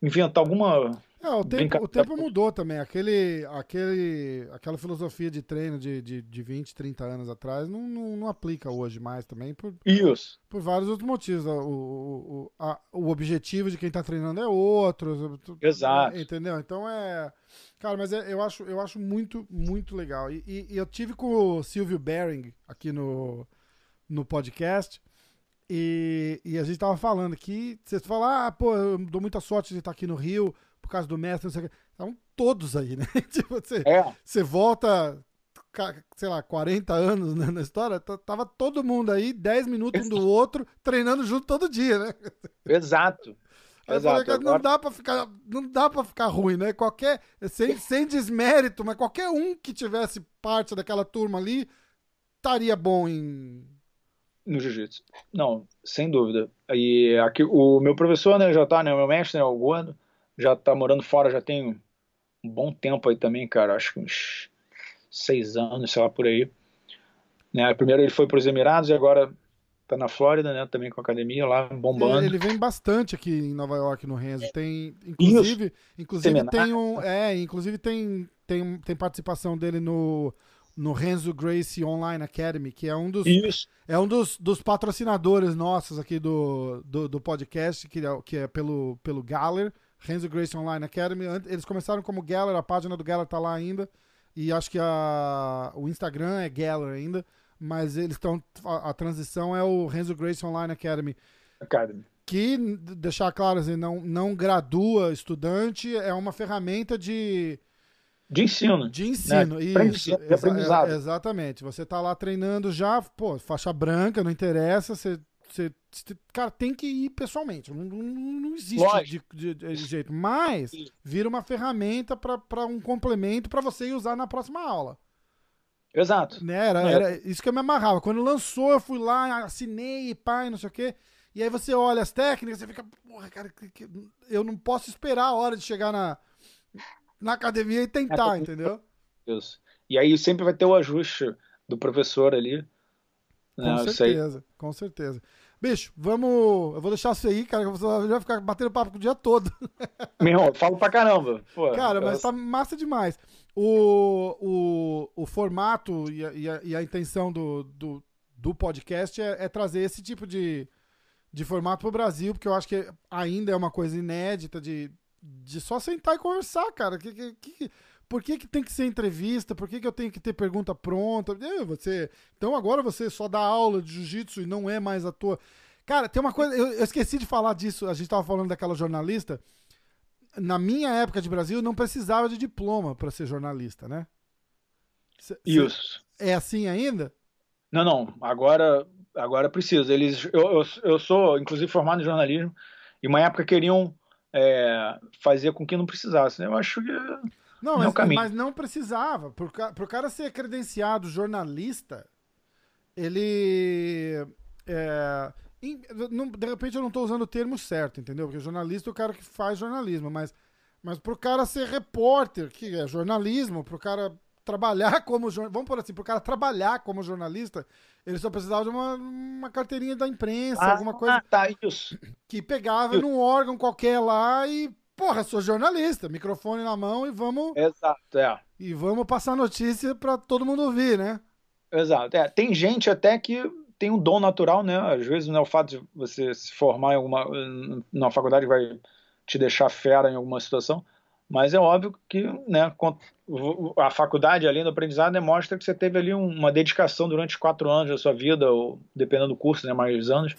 inventar alguma é, o tempo, o tempo mudou também. Aquele, aquele, aquela filosofia de treino de, de, de 20, 30 anos atrás não, não, não aplica hoje mais também. Por, Isso. Por vários outros motivos. O, o, a, o objetivo de quem está treinando é outro. Exato. Entendeu? Então é. Cara, mas é, eu, acho, eu acho muito, muito legal. E, e, e eu tive com o Silvio Bering aqui no, no podcast. E, e a gente tava falando que você fala, ah, pô, eu dou muita sorte de estar aqui no Rio por causa do mestre, não sei o que. Estavam todos aí, né? tipo, você, é. você volta, sei lá, 40 anos né, na história, tava todo mundo aí, 10 minutos um do outro, treinando junto todo dia, né? Exato. Exato. Falei, não dá para ficar, não dá para ficar ruim, né? Qualquer sem, sem desmérito, mas qualquer um que tivesse parte daquela turma ali estaria bom em no jiu-jitsu. Não, sem dúvida. E aqui o meu professor, né, já tá, né, o meu mestre, né, o Gordo, já tá morando fora, já tem um bom tempo aí também, cara. Acho que uns seis anos, sei lá, por aí. Né? Primeiro ele foi para os Emirados e agora tá na Flórida, né? Também com a academia lá, bombando. Ele, ele vem bastante aqui em Nova York, no Renzo. Tem, inclusive, inclusive tem um, é, inclusive tem, tem, tem participação dele no no Renzo Gracie Online Academy, que é um dos Isso. é um dos, dos patrocinadores nossos aqui do, do, do podcast, que é, que é pelo pelo Galler, Renzo Gracie Online Academy. Eles começaram como Galler, a página do Galler tá lá ainda. E acho que a, o Instagram é Galler ainda mas eles estão. A, a, transição é o Renzo Grace Online Academy. Academy. Que, deixar claro, assim, não, não gradua estudante, é uma ferramenta de. De ensino. De ensino, né? isso. De aprendizado. É, exatamente. Você está lá treinando já, pô, faixa branca, não interessa, você, você, cara, tem que ir pessoalmente. Não, não, não existe de, de, de, jeito. Mas vira uma ferramenta para um complemento para você usar na próxima aula. Exato. Né? Era, é. era isso que eu me amarrava. Quando lançou, eu fui lá, assinei, pai, não sei o quê. E aí você olha as técnicas, você fica, porra, cara, eu não posso esperar a hora de chegar na, na academia e tentar, é, entendeu? E aí sempre vai ter o ajuste do professor ali. Com certeza, com certeza. Bicho, vamos. Eu vou deixar isso aí, cara, que você vai ficar batendo papo o dia todo. Meu falo pra caramba. Pô, cara, mas tá massa demais. O, o, o formato e a, e a, e a intenção do, do, do podcast é, é, trazer esse tipo de, de formato pro Brasil, porque eu acho que ainda é uma coisa inédita de, de só sentar e conversar, cara. Que, que, que, por que, que tem que ser entrevista? Por que, que eu tenho que ter pergunta pronta? Você, então agora você só dá aula de jiu-jitsu e não é mais ator. Cara, tem uma coisa, eu, eu esqueci de falar disso, a gente tava falando daquela jornalista na minha época de Brasil, não precisava de diploma para ser jornalista, né? C Isso. É assim ainda? Não, não. Agora, agora precisa. Eles, eu, eu, eu sou, inclusive, formado em jornalismo, e uma época queriam é, fazer com que não precisasse. Né? Eu acho que. Não, mas, mas não precisava. Para o cara ser credenciado jornalista, ele. É, de repente eu não estou usando o termo certo, entendeu? Porque jornalista é o cara que faz jornalismo, mas, mas pro cara ser repórter, que é jornalismo, pro cara trabalhar como vamos por assim, pro cara trabalhar como jornalista, ele só precisava de uma, uma carteirinha da imprensa, ah, alguma coisa tá, isso. que pegava isso. num órgão qualquer lá e, porra, sou jornalista, microfone na mão e vamos Exato, é. E vamos passar notícia para todo mundo ouvir, né? Exato. É, tem gente até que tem um dom natural, né? Às vezes não é o fato de você se formar em alguma na faculdade vai te deixar fera em alguma situação, mas é óbvio que, né, a faculdade além do aprendizado demonstra que você teve ali uma dedicação durante quatro anos da sua vida, ou dependendo do curso, né, mais anos,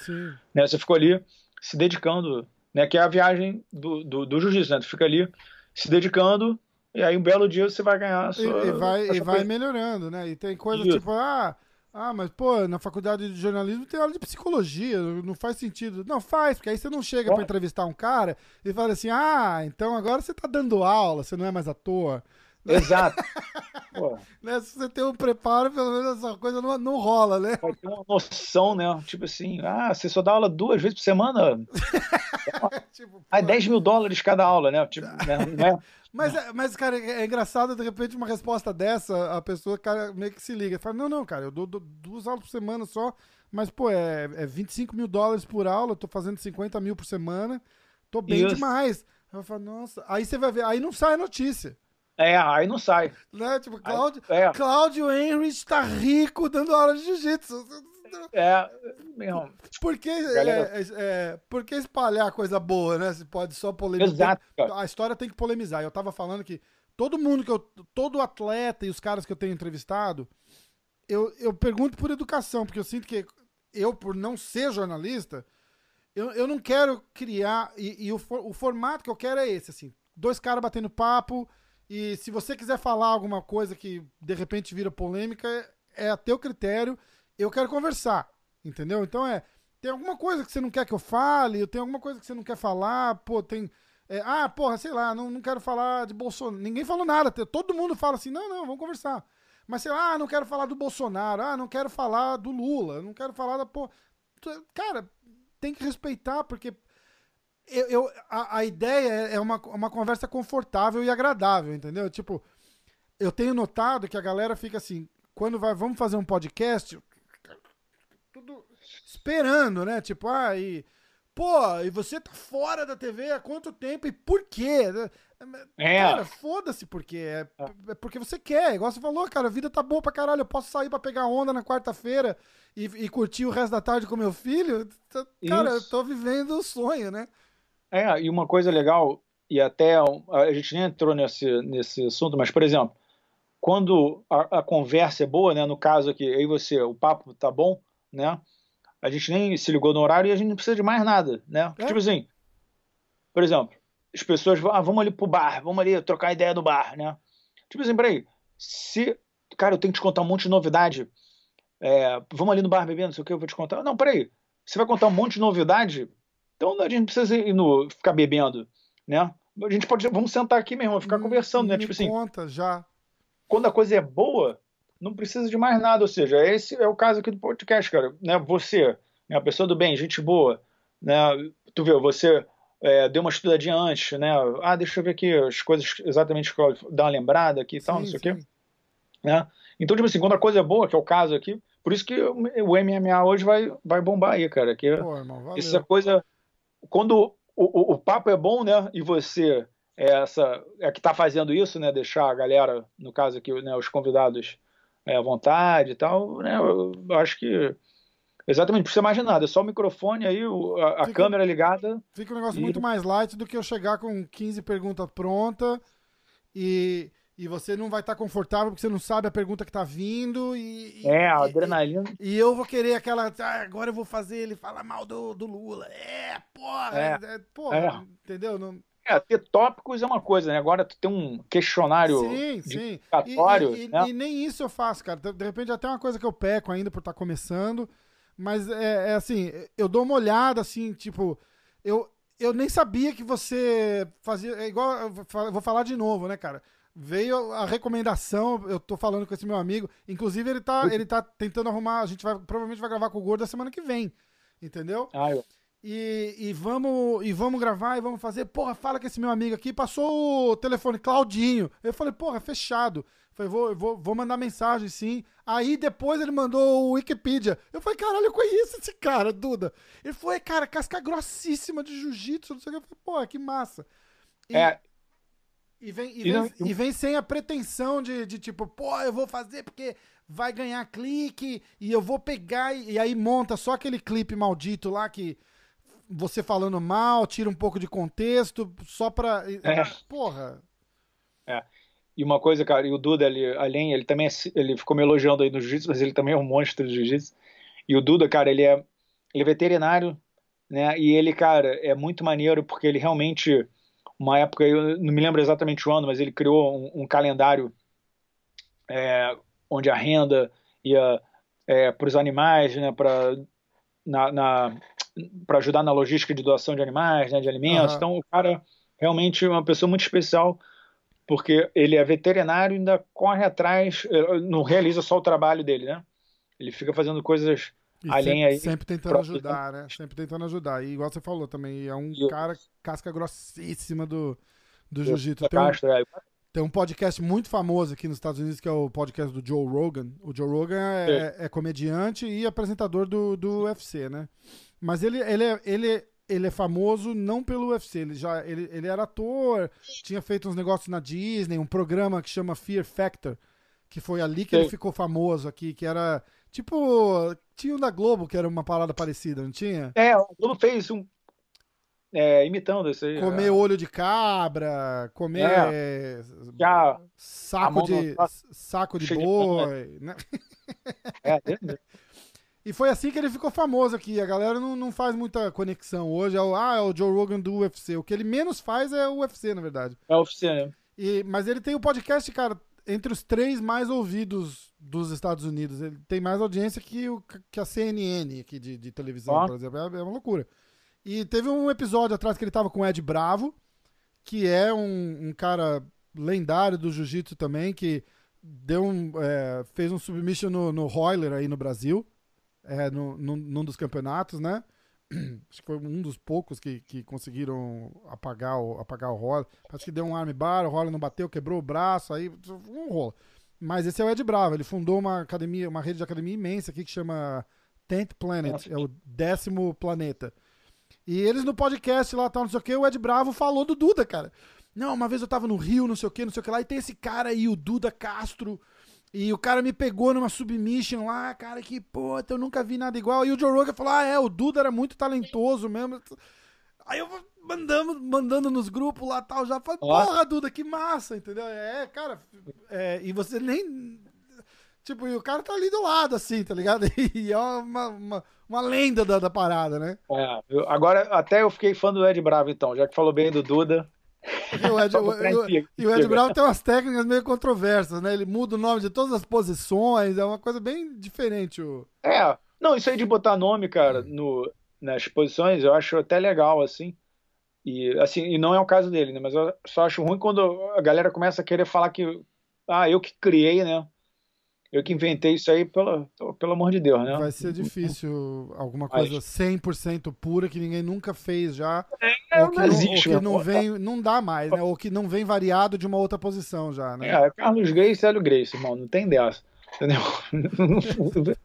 né, você ficou ali se dedicando, né, que é a viagem do, do, do jiu-jitsu, né? Tu fica ali se dedicando e aí um belo dia você vai ganhar a sua, e, e vai, e vai melhorando, né? E tem coisas tipo, ah, ah, mas pô, na faculdade de jornalismo tem aula de psicologia, não faz sentido. Não faz, porque aí você não chega para entrevistar um cara e fala assim: "Ah, então agora você tá dando aula, você não é mais ator". Exato. né? Se você tem um preparo, pelo menos essa coisa não, não rola, né? Pode ter uma noção, né? Tipo assim, ah, você só dá aula duas vezes por semana. tipo, ah, 10 mil dólares cada aula, né? Tipo, né? né? Mas, é, mas, cara, é engraçado, de repente, uma resposta dessa, a pessoa cara, meio que se liga. Fala, não, não, cara, eu dou, dou duas aulas por semana só, mas, pô, é, é 25 mil dólares por aula, eu tô fazendo 50 mil por semana, tô bem Isso. demais. Eu falo, nossa, aí você vai ver, aí não sai a notícia. É, aí não sai. Né? Tipo, Cláudio, é. Cláudio Henry está rico dando aula de jiu-jitsu. É, meu. Por que, é, é, é, por que espalhar coisa boa, né? Se pode só polemizar. Exato. A história tem que polemizar. Eu tava falando que todo mundo que eu. Todo atleta e os caras que eu tenho entrevistado, eu, eu pergunto por educação, porque eu sinto que eu, por não ser jornalista, eu, eu não quero criar. E, e o, o formato que eu quero é esse, assim. Dois caras batendo papo. E se você quiser falar alguma coisa que de repente vira polêmica, é a teu critério eu quero conversar, entendeu? Então é, tem alguma coisa que você não quer que eu fale, eu tenho alguma coisa que você não quer falar, pô, tem. É, ah, porra, sei lá, não, não quero falar de Bolsonaro. Ninguém falou nada, todo mundo fala assim, não, não, vamos conversar. Mas sei lá, ah, não quero falar do Bolsonaro, ah, não quero falar do Lula, não quero falar da porra. Cara, tem que respeitar, porque eu, eu- a, a ideia é é uma, uma conversa confortável e agradável, entendeu? Tipo, eu tenho notado que a galera fica assim, quando vai, vamos fazer um podcast, tudo esperando, né? Tipo, ah, e. Pô, e você tá fora da TV há quanto tempo e por quê? É. Cara, foda-se por quê. É, é porque você quer. Igual você falou, cara, a vida tá boa pra caralho. Eu posso sair pra pegar onda na quarta-feira e, e curtir o resto da tarde com meu filho. Cara, eu Isso. tô vivendo o sonho, né? É, e uma coisa legal, e até a gente nem entrou nesse, nesse assunto, mas, por exemplo, quando a, a conversa é boa, né? No caso aqui, eu e você, o papo tá bom, né? A gente nem se ligou no horário e a gente não precisa de mais nada, né? É. Tipo assim, por exemplo, as pessoas vão, ah, vamos ali pro bar, vamos ali trocar ideia do bar, né? Tipo assim, peraí, se, cara, eu tenho que te contar um monte de novidade, é, vamos ali no bar beber, não sei o que, eu vou te contar. Não, peraí, você vai contar um monte de novidade, então a gente não precisa ir no, ficar bebendo, né? A gente pode, vamos sentar aqui mesmo, ficar conversando, né? Me Tipo assim, conta já. quando a coisa é boa, não precisa de mais nada. Ou seja, esse é o caso aqui do podcast, cara. Né? Você, né, a pessoa do bem, gente boa, né? Tu viu, você é, deu uma estudadinha antes, né? Ah, deixa eu ver aqui as coisas exatamente que eu dar uma lembrada aqui e tal, não Sim, sei o quê. sim. Né? Então, tipo assim, quando a coisa é boa, que é o caso aqui, por isso que o MMA hoje vai, vai bombar aí, cara. Que Pô, irmão, essa coisa. Quando o, o, o papo é bom, né? E você é essa é que tá fazendo isso, né? Deixar a galera, no caso aqui, né, os convidados é, à vontade e tal, né? Eu, eu acho que exatamente não precisa mais de nada, é só o microfone aí, o- a, a Fica- câmera ligada. Fica um negócio E- muito mais light do que eu chegar com 15 perguntas prontas e, e você não vai estar confortável porque você não sabe a pergunta que tá vindo e, e- É, a e- adrenalina. E eu vou querer aquela. "Ah, agora eu vou fazer ele falar mal do, do Lula. É, porra. É. É, porra. É. Entendeu? Não... É, ter tópicos é uma coisa, né? Agora tu tem um questionário Sim, sim. E, e- e- né? e nem isso eu faço, cara. De repente até uma coisa que eu peco ainda por estar começando. Mas é, é assim, eu dou uma olhada assim, tipo, eu, eu nem sabia que você fazia. É igual, vou falar de novo, né, cara? Veio a recomendação, eu tô falando com esse meu amigo. Inclusive, ele tá, ele tá tentando arrumar. A gente vai provavelmente vai gravar com o Gordo a semana que vem. Entendeu? Ah, eu- E, e vamos e vamos gravar e vamos fazer. Porra, fala com esse meu amigo aqui. Passou o telefone, Claudinho. Eu falei, porra, fechado. Falei, vou, vou, vou mandar mensagem sim. Aí depois ele mandou o Wikipedia. Eu falei, caralho, eu conheço esse cara, Duda. Ele foi, cara, casca grossíssima de jiu-jitsu, não sei o que. Eu falei, porra, que massa. E, É, e, vem, e, e vem, não- e vem sem a pretensão de, de tipo, pô, eu vou fazer porque vai ganhar clique e eu vou pegar e, e aí monta só aquele clipe maldito lá que você falando mal, tira um pouco de contexto, só pra. É. Porra. E uma coisa, cara, e o Duda, ele, além, ele também é ele ficou me elogiando aí no jiu-jitsu, mas ele também é um monstro de jiu-jitsu. E o Duda, cara, ele é, ele é veterinário, né? E ele, cara, é muito maneiro porque ele realmente, uma época, eu não me lembro exatamente o ano, mas ele criou um, um calendário é, onde a renda ia é, para os animais, né? Para na, na para ajudar na logística de doação de animais, né? De alimentos. Aham. Então, o cara realmente é uma pessoa muito especial porque ele é veterinário e ainda corre atrás, eh, não realiza só o trabalho dele, né? Ele fica fazendo coisas E além sempre, aí. sempre tentando ajudar, né? Sempre tentando ajudar. E igual você falou também, é um cara casca grossíssima do, do jiu-jitsu. Tem um, é. Tem um podcast muito famoso aqui nos Estados Unidos que é o podcast do Joe Rogan. O Joe Rogan é, é comediante e apresentador do, do UFC, né? Mas ele, ele, é, ele, ele é famoso não pelo UFC, ele já ele, ele era ator, tinha feito uns negócios na Disney, um programa que chama Fear Factor, que foi ali que ele Sei. ficou famoso aqui, que era tipo, tinha um da Globo que era uma parada parecida, não tinha? É, o Globo fez um. é, imitando isso aí. Comer é, olho de cabra, comer já, a saco mão de no- saco de cheio de boi, né? é, mesmo. E foi assim que ele ficou famoso aqui. A galera não, não faz muita conexão hoje. É o, ah, é o Joe Rogan do UFC. O que ele menos faz é o UFC, na verdade. é oficial, né? E, mas ele tem o podcast, cara, entre os três mais ouvidos dos Estados Unidos. Ele tem mais audiência que, o, que a CNN aqui de, de televisão, por exemplo. É, é uma loucura. E teve um episódio atrás que ele tava com o Ed Bravo, que é um, um cara lendário do jiu-jitsu também, que deu um, é, fez um submission no, no Royler aí no Brasil, é, no, num, num dos campeonatos, né? acho que foi um dos poucos que, que conseguiram apagar o, apagar o Holly. Acho que deu um armbar, o Holly não bateu, quebrou o braço, aí um rolo. Mas esse é o Ed Bravo, ele fundou uma academia, uma rede de academia imensa aqui que chama Tenth Planet, é o décimo planeta. E eles no podcast lá, tal, não sei o que, o Ed Bravo falou do Duda, cara. Não, uma vez eu tava no Rio, não sei o que, não sei o que lá, e tem esse cara aí, o Duda Castro, e o cara me pegou numa submission lá, cara, que, pô, eu nunca vi nada igual. E o Joe Rogan falou, ah, é, o Duda era muito talentoso mesmo. Aí eu mandando, mandando nos grupos lá tal, já falei, porra, Duda, que massa, entendeu? É, cara, é, e você nem. Tipo, e o cara tá ali do lado, assim, tá ligado? E é uma, uma, uma lenda da, da, parada, né? É, eu, agora até eu fiquei fã do Ed Bravo, então, já que falou bem do Duda. E o Ed, o, o, e o Ed Bravo tem umas técnicas meio controversas, né? Ele muda o nome de todas as posições, é uma coisa bem diferente. O... É, não, isso aí de botar nome, cara, no, nas posições, eu acho até legal, assim. E, assim, e não é o caso dele, né? Mas eu só acho ruim quando a galera começa a querer falar que, ah, eu que criei, né? Eu que inventei isso aí, pelo, pelo amor de Deus, né? Vai ser difícil alguma coisa Mas... 100% pura que ninguém nunca fez já. É, ou que não, existe, ou que não vem, não dá mais, né? Ou que não vem variado de uma outra posição já, né? É, Carlos Grace Hélio Grace, irmão, não tem dessa. Entendeu?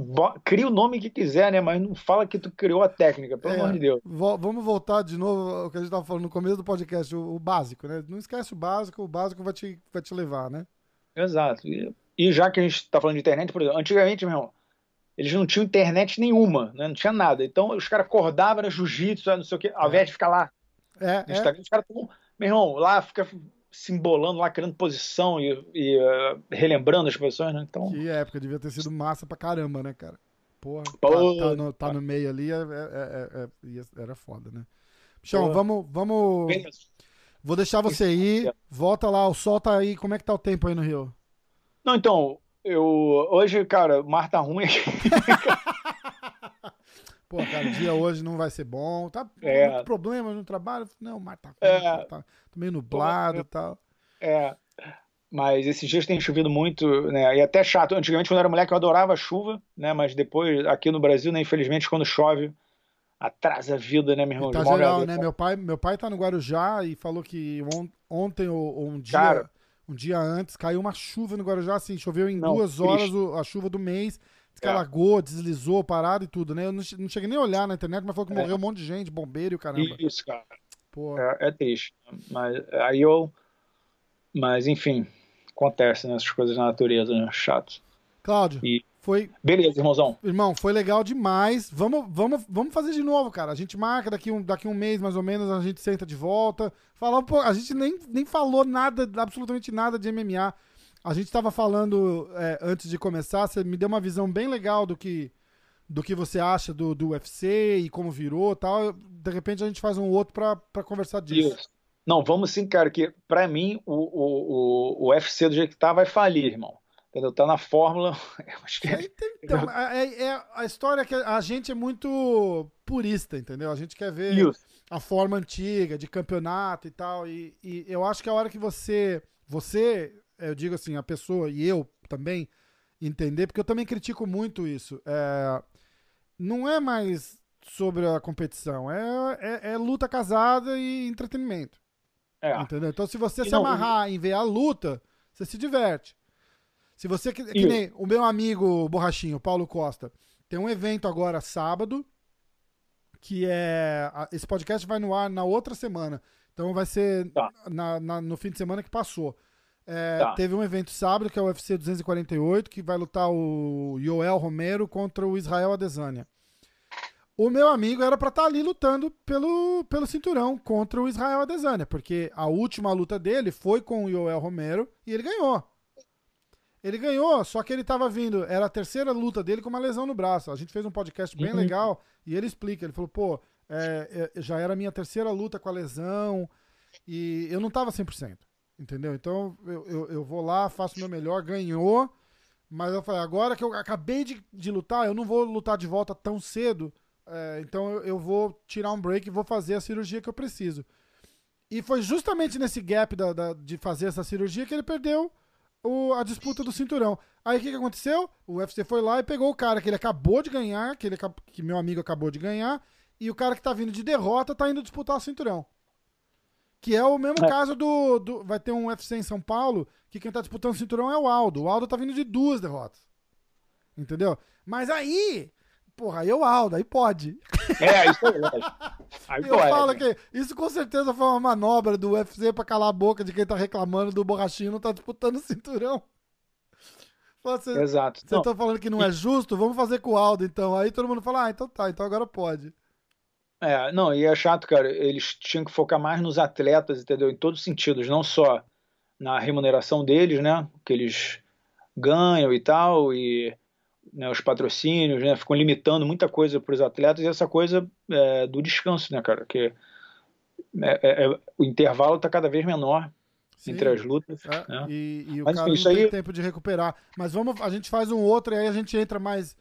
é, cria o nome que quiser, né? Mas não fala que tu criou a técnica, pelo é, amor de Deus. Vamos voltar de novo ao que a gente estava falando no começo do podcast, o, o, básico, né? Não esquece o básico, o básico vai te, vai te levar, né? Exato. E, e já que a gente está falando de internet, por exemplo, antigamente, meu irmão, eles não tinham internet nenhuma, né? Não tinha nada. Então os caras acordavam, era jiu-jitsu, não sei o quê, ao invés de ficar lá. É, é. os caras meu irmão, lá fica se embolando lá, criando posição e, e uh, relembrando as posições, né? Então... Que época, devia ter sido massa pra caramba, né, cara? Porra, Pô, tá, tá, no, tá, no, meio ali, é, é, é, era foda, né? Bichão, vamos, vamos... Vou deixar você ir, volta lá, o sol tá aí, como é que tá o tempo aí no Rio? Não, então, eu... Hoje, cara, o mar tá ruim aqui. Pô, cara, o dia hoje não vai ser bom. Tá é. muito problema no trabalho. Não, o mar tá, é. tá, tá meio nublado e tal. É. Mas esses dias tem chovido muito, né? E até chato. Antigamente, quando eu era moleque, eu adorava chuva, né? Mas depois, aqui no Brasil, né, infelizmente, quando chove, atrasa a vida, né, meu irmão? tá geral, né? Meu pai, meu pai tá no Guarujá e falou que on, ontem ou, ou, um dia. Cara, um dia antes caiu uma chuva no Guarujá, assim, choveu em não, duas horas o, a chuva do mês Descalagou, é. deslizou, parado e tudo, né? Eu não, não, cheguei nem a olhar na internet, mas falou que é. morreu um monte de gente, bombeiro e o caramba. Isso, cara. É, é, triste. Mas aí eu. Mas, enfim, acontece né, coisas da natureza, né? Chato. Cláudio, e... foi. Beleza, irmãozão. Irmão, foi legal demais. Vamos, vamos, vamos fazer de novo, cara. A gente marca daqui um, daqui um mês, mais ou menos, a gente senta de volta. Falar, pô, a gente nem, nem falou nada, absolutamente nada de MMA. A gente estava falando é, antes de começar, você me deu uma visão bem legal do que do que você acha do, do UFC e como virou tal. De repente a gente faz um outro para conversar disso. Isso. Não, vamos sim, cara, que para mim o, o, o, o UFC do jeito que tá vai falir, irmão. Entendeu? Tá na fórmula. Acho que é... Então, é, é, a história é que a gente é muito purista, entendeu? A gente quer ver Isso. a forma antiga de campeonato e tal. E, e eu acho que a hora que você. Você eu digo assim, a pessoa e eu também entender, porque eu também critico muito isso. É, não é mais sobre a competição, é, é, é luta casada e entretenimento. É. Entendeu? Então, se você e se não, amarrar em ver a luta, você se diverte. Se você. Que, que nem o meu amigo Borrachinho, Paulo Costa, tem um evento agora sábado, que é. Esse podcast vai no ar na outra semana. Então vai ser tá. na, na, no fim de semana que passou. É, tá. Teve um evento sábado, que é o UFC 248, que vai lutar o Yoel Romero contra o Israel Adesanya. O meu amigo era para estar tá ali lutando pelo, pelo cinturão contra o Israel Adesanya, porque a última luta dele foi com o Yoel Romero e ele ganhou. Ele ganhou, só que ele tava vindo, era a terceira luta dele com uma lesão no braço. A gente fez um podcast bem uhum. legal e ele explica. Ele falou, pô, é, é, já era a minha terceira luta com a lesão e eu não tava 100%. Entendeu? Então eu, eu, eu, vou lá, faço o meu melhor, ganhou. Mas eu falei, agora que eu acabei de, de lutar, eu não vou lutar de volta tão cedo. É, então eu, eu, vou tirar um break e vou fazer a cirurgia que eu preciso. E foi justamente nesse gap da, da, de fazer essa cirurgia que ele perdeu o, a disputa do cinturão. Aí o que, que aconteceu? O UFC foi lá e pegou o cara que ele acabou de ganhar, que, ele, que meu amigo acabou de ganhar, e o cara que tá vindo de derrota tá indo disputar o cinturão. Que é o mesmo é. caso do, do, Vai ter um UFC em São Paulo, que quem tá disputando o cinturão é o Aldo. O Aldo tá vindo de duas derrotas. Entendeu? Mas aí. Porra, aí é o Aldo, aí pode. É, isso é Aí Eu falo que isso com certeza foi uma manobra do UFC pra calar a boca de quem tá reclamando do borrachinho não tá disputando o cinturão. Você, Exato. Vocês estão falando que não é justo? Vamos fazer com o Aldo, então. Aí todo mundo fala, ah, então tá, então agora pode. É, não, e é chato, cara. Eles tinham que focar mais nos atletas, entendeu? Em todos os sentidos, não só na remuneração deles, né? Que eles ganham e tal, e né, os patrocínios, né? Ficam limitando muita coisa para os atletas e essa coisa é, do descanso, né, cara? Que é, é, é o intervalo está cada vez menor Sim. entre as lutas. É, né? E, e o Mas, cara enfim, não tem aí... tempo de recuperar. Mas vamos, a gente faz um outro e aí a gente entra mais,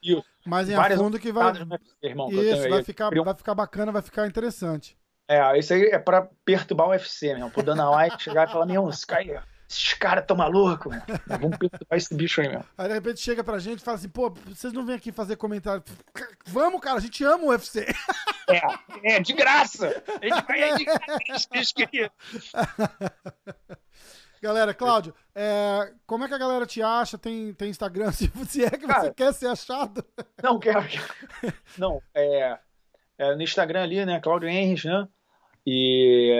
mais em a fundo que vai. Né, irmão, isso, vai ficar, vai ficar bacana, vai ficar interessante. É, isso aí é pra perturbar o UFC, meu. Pro Dana White chegar e falar, meu, esse cara, esses caras tão malucos, Vamos perturbar esse bicho aí, meu. Aí de repente chega pra gente e fala assim, pô, vocês não vêm aqui fazer comentário. Vamos, cara, a gente ama o UFC. É, é, de graça. A gente vai é de graça, Galera, Cláudio, é, como é que a galera te acha? Tem, tem Instagram, se, se é que Cara, você quer ser achado? Não, quero. Não, é, é, no Instagram ali, né? Cláudio Henrich, né? E,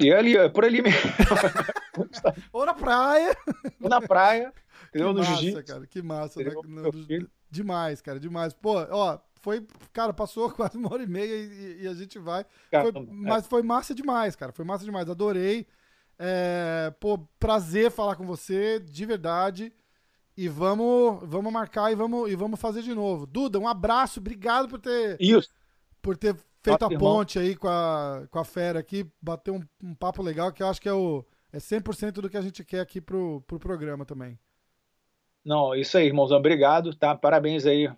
e ali, é por ali mesmo. Ou na praia. Ou na praia. Entendeu? Que no massa, cara, que massa. Né? No, demais, cara, demais. Pô, ó, foi, cara, passou quase uma hora e meia e, e a gente vai. Foi, é. mas foi massa demais, cara. Foi massa demais. Adorei. É, pô, prazer falar com você, de verdade. E vamos, vamos marcar e vamos, e vamos fazer de novo. Duda, um abraço, obrigado por ter, Isso. por ter feito a ponte aí com a, com a fera aqui, bater um, um papo legal, que eu acho que é, o, é 100% do que a gente quer aqui pro, pro programa também. Não, isso aí, irmãozão, obrigado, tá? Parabéns aí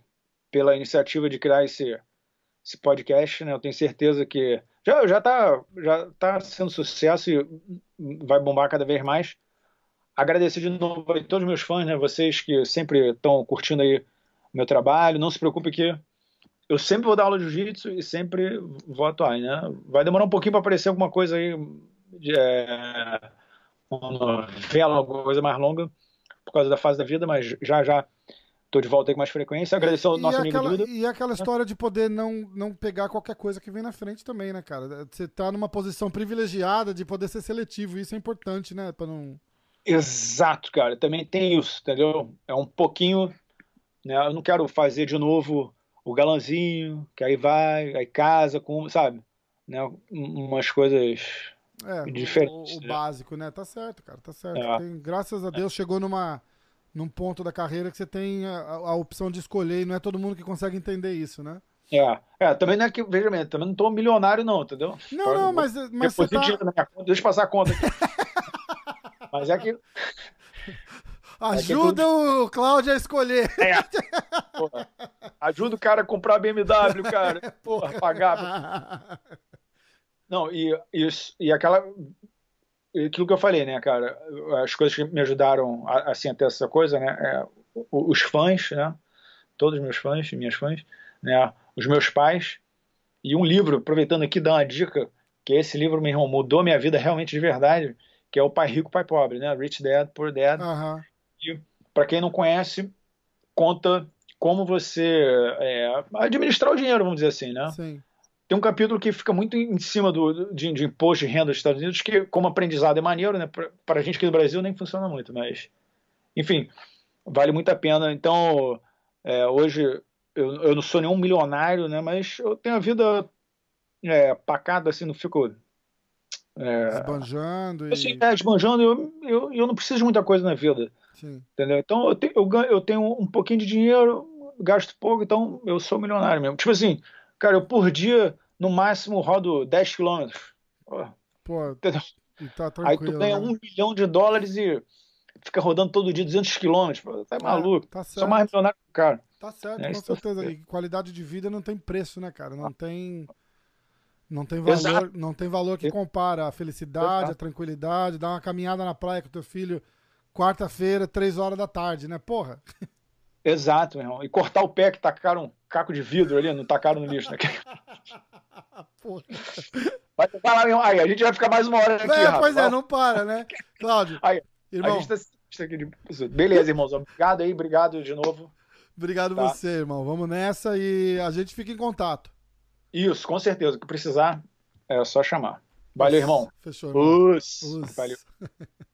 pela iniciativa de criar esse, esse podcast, né? Eu tenho certeza que já, já, tá, já tá sendo sucesso e vai bombar cada vez mais. Agradecer de novo a todos os meus fãs, né? Vocês que sempre estão curtindo aí meu trabalho. Não se preocupe que eu sempre vou dar aula de jiu-jitsu e sempre vou atuar, né? Vai demorar um pouquinho para aparecer alguma coisa aí, de, é, uma novela, alguma coisa mais longa, por causa da fase da vida, mas já já Tô de volta aí com mais frequência. Agradecer ao nosso amigo aquela, Duda. E aquela história de poder não, não pegar qualquer coisa que vem na frente também, né, cara? Você tá numa posição privilegiada de poder ser seletivo. Isso é importante, né? Pra não... Exato, cara. Também tem isso, entendeu? É um pouquinho. Né? Eu não quero fazer de novo o galanzinho, que aí vai, aí casa, com, sabe? Né? Umas coisas é, diferentes. O, o né? básico, né? Tá certo, cara. Tá certo. É. Tem, graças a Deus chegou numa num ponto da carreira que você tem a, a, opção de escolher e não é todo mundo que consegue entender isso, né? É, é também não é que, veja bem, também não tô milionário não, entendeu? Não, não, mas, mas você tá... na minha conta, deixa eu passar a conta aqui. mas é que... Ajuda é o Cláudio a escolher. É. Porra. Ajuda o cara a comprar BMW, cara. Porra, pagar. Não, e, e, e aquela aquilo que eu falei, né, cara, as coisas que me ajudaram assim até essa coisa, né, é, os fãs, né, todos os meus fãs, minhas fãs, né, os meus pais e um livro, aproveitando aqui dar uma dica, que esse livro, meu irmão, mudou minha vida realmente de verdade, que é o Pai Rico, Pai Pobre, né, Rich Dad, Poor Dad. Uhum. E para quem não conhece, conta como você é, administrar o dinheiro, vamos dizer assim, né? Sim tem um capítulo que fica muito em cima do, de, de imposto de renda dos Estados Unidos, que, como aprendizado, é maneiro, né? Para a gente aqui no Brasil nem funciona muito, mas. Enfim, vale muito a pena. Então, é, hoje, eu, eu não sou nenhum milionário, né? Mas eu tenho a vida é, pacada, assim, não fico. É, esbanjando. Assim, e... é, esbanjando, eu, eu, eu não preciso de muita coisa na vida. Sim. Entendeu? Então, eu, te, eu, eu tenho um pouquinho de dinheiro, gasto pouco, então eu sou milionário mesmo. Tipo assim Cara, eu por dia, no máximo, rodo 10 quilômetros. Pô, tá Aí tu ganha né? um milhão de dólares e fica rodando todo dia 200 quilômetros. Tá maluco. Tá certo. Sou mais milionário que o cara. Tá certo, é, com certeza. E qualidade de vida não tem preço, né, cara? Não tem... Não tem valor, não tem valor que compara a felicidade, Exato. a tranquilidade, dar uma caminhada na praia com teu filho quarta-feira, três horas da tarde, né? Porra. Exato, meu irmão. E cortar o pé que tacaram um caco de vidro ali, não tacaram no lixo, né? Porra. Vai, lá, meu irmão. Aí, a gente vai ficar mais uma hora aqui, é. Pois é, não para, né? Cláudio, Aí, irmão, A gente tá... Beleza, irmãos. Obrigado aí, obrigado de novo. obrigado tá. você, irmão. Vamos nessa e a gente fica em contato. Isso, com certeza. O que precisar, é só chamar. Valeu, irmão. Fechou, irmão. Us. Us. Valeu.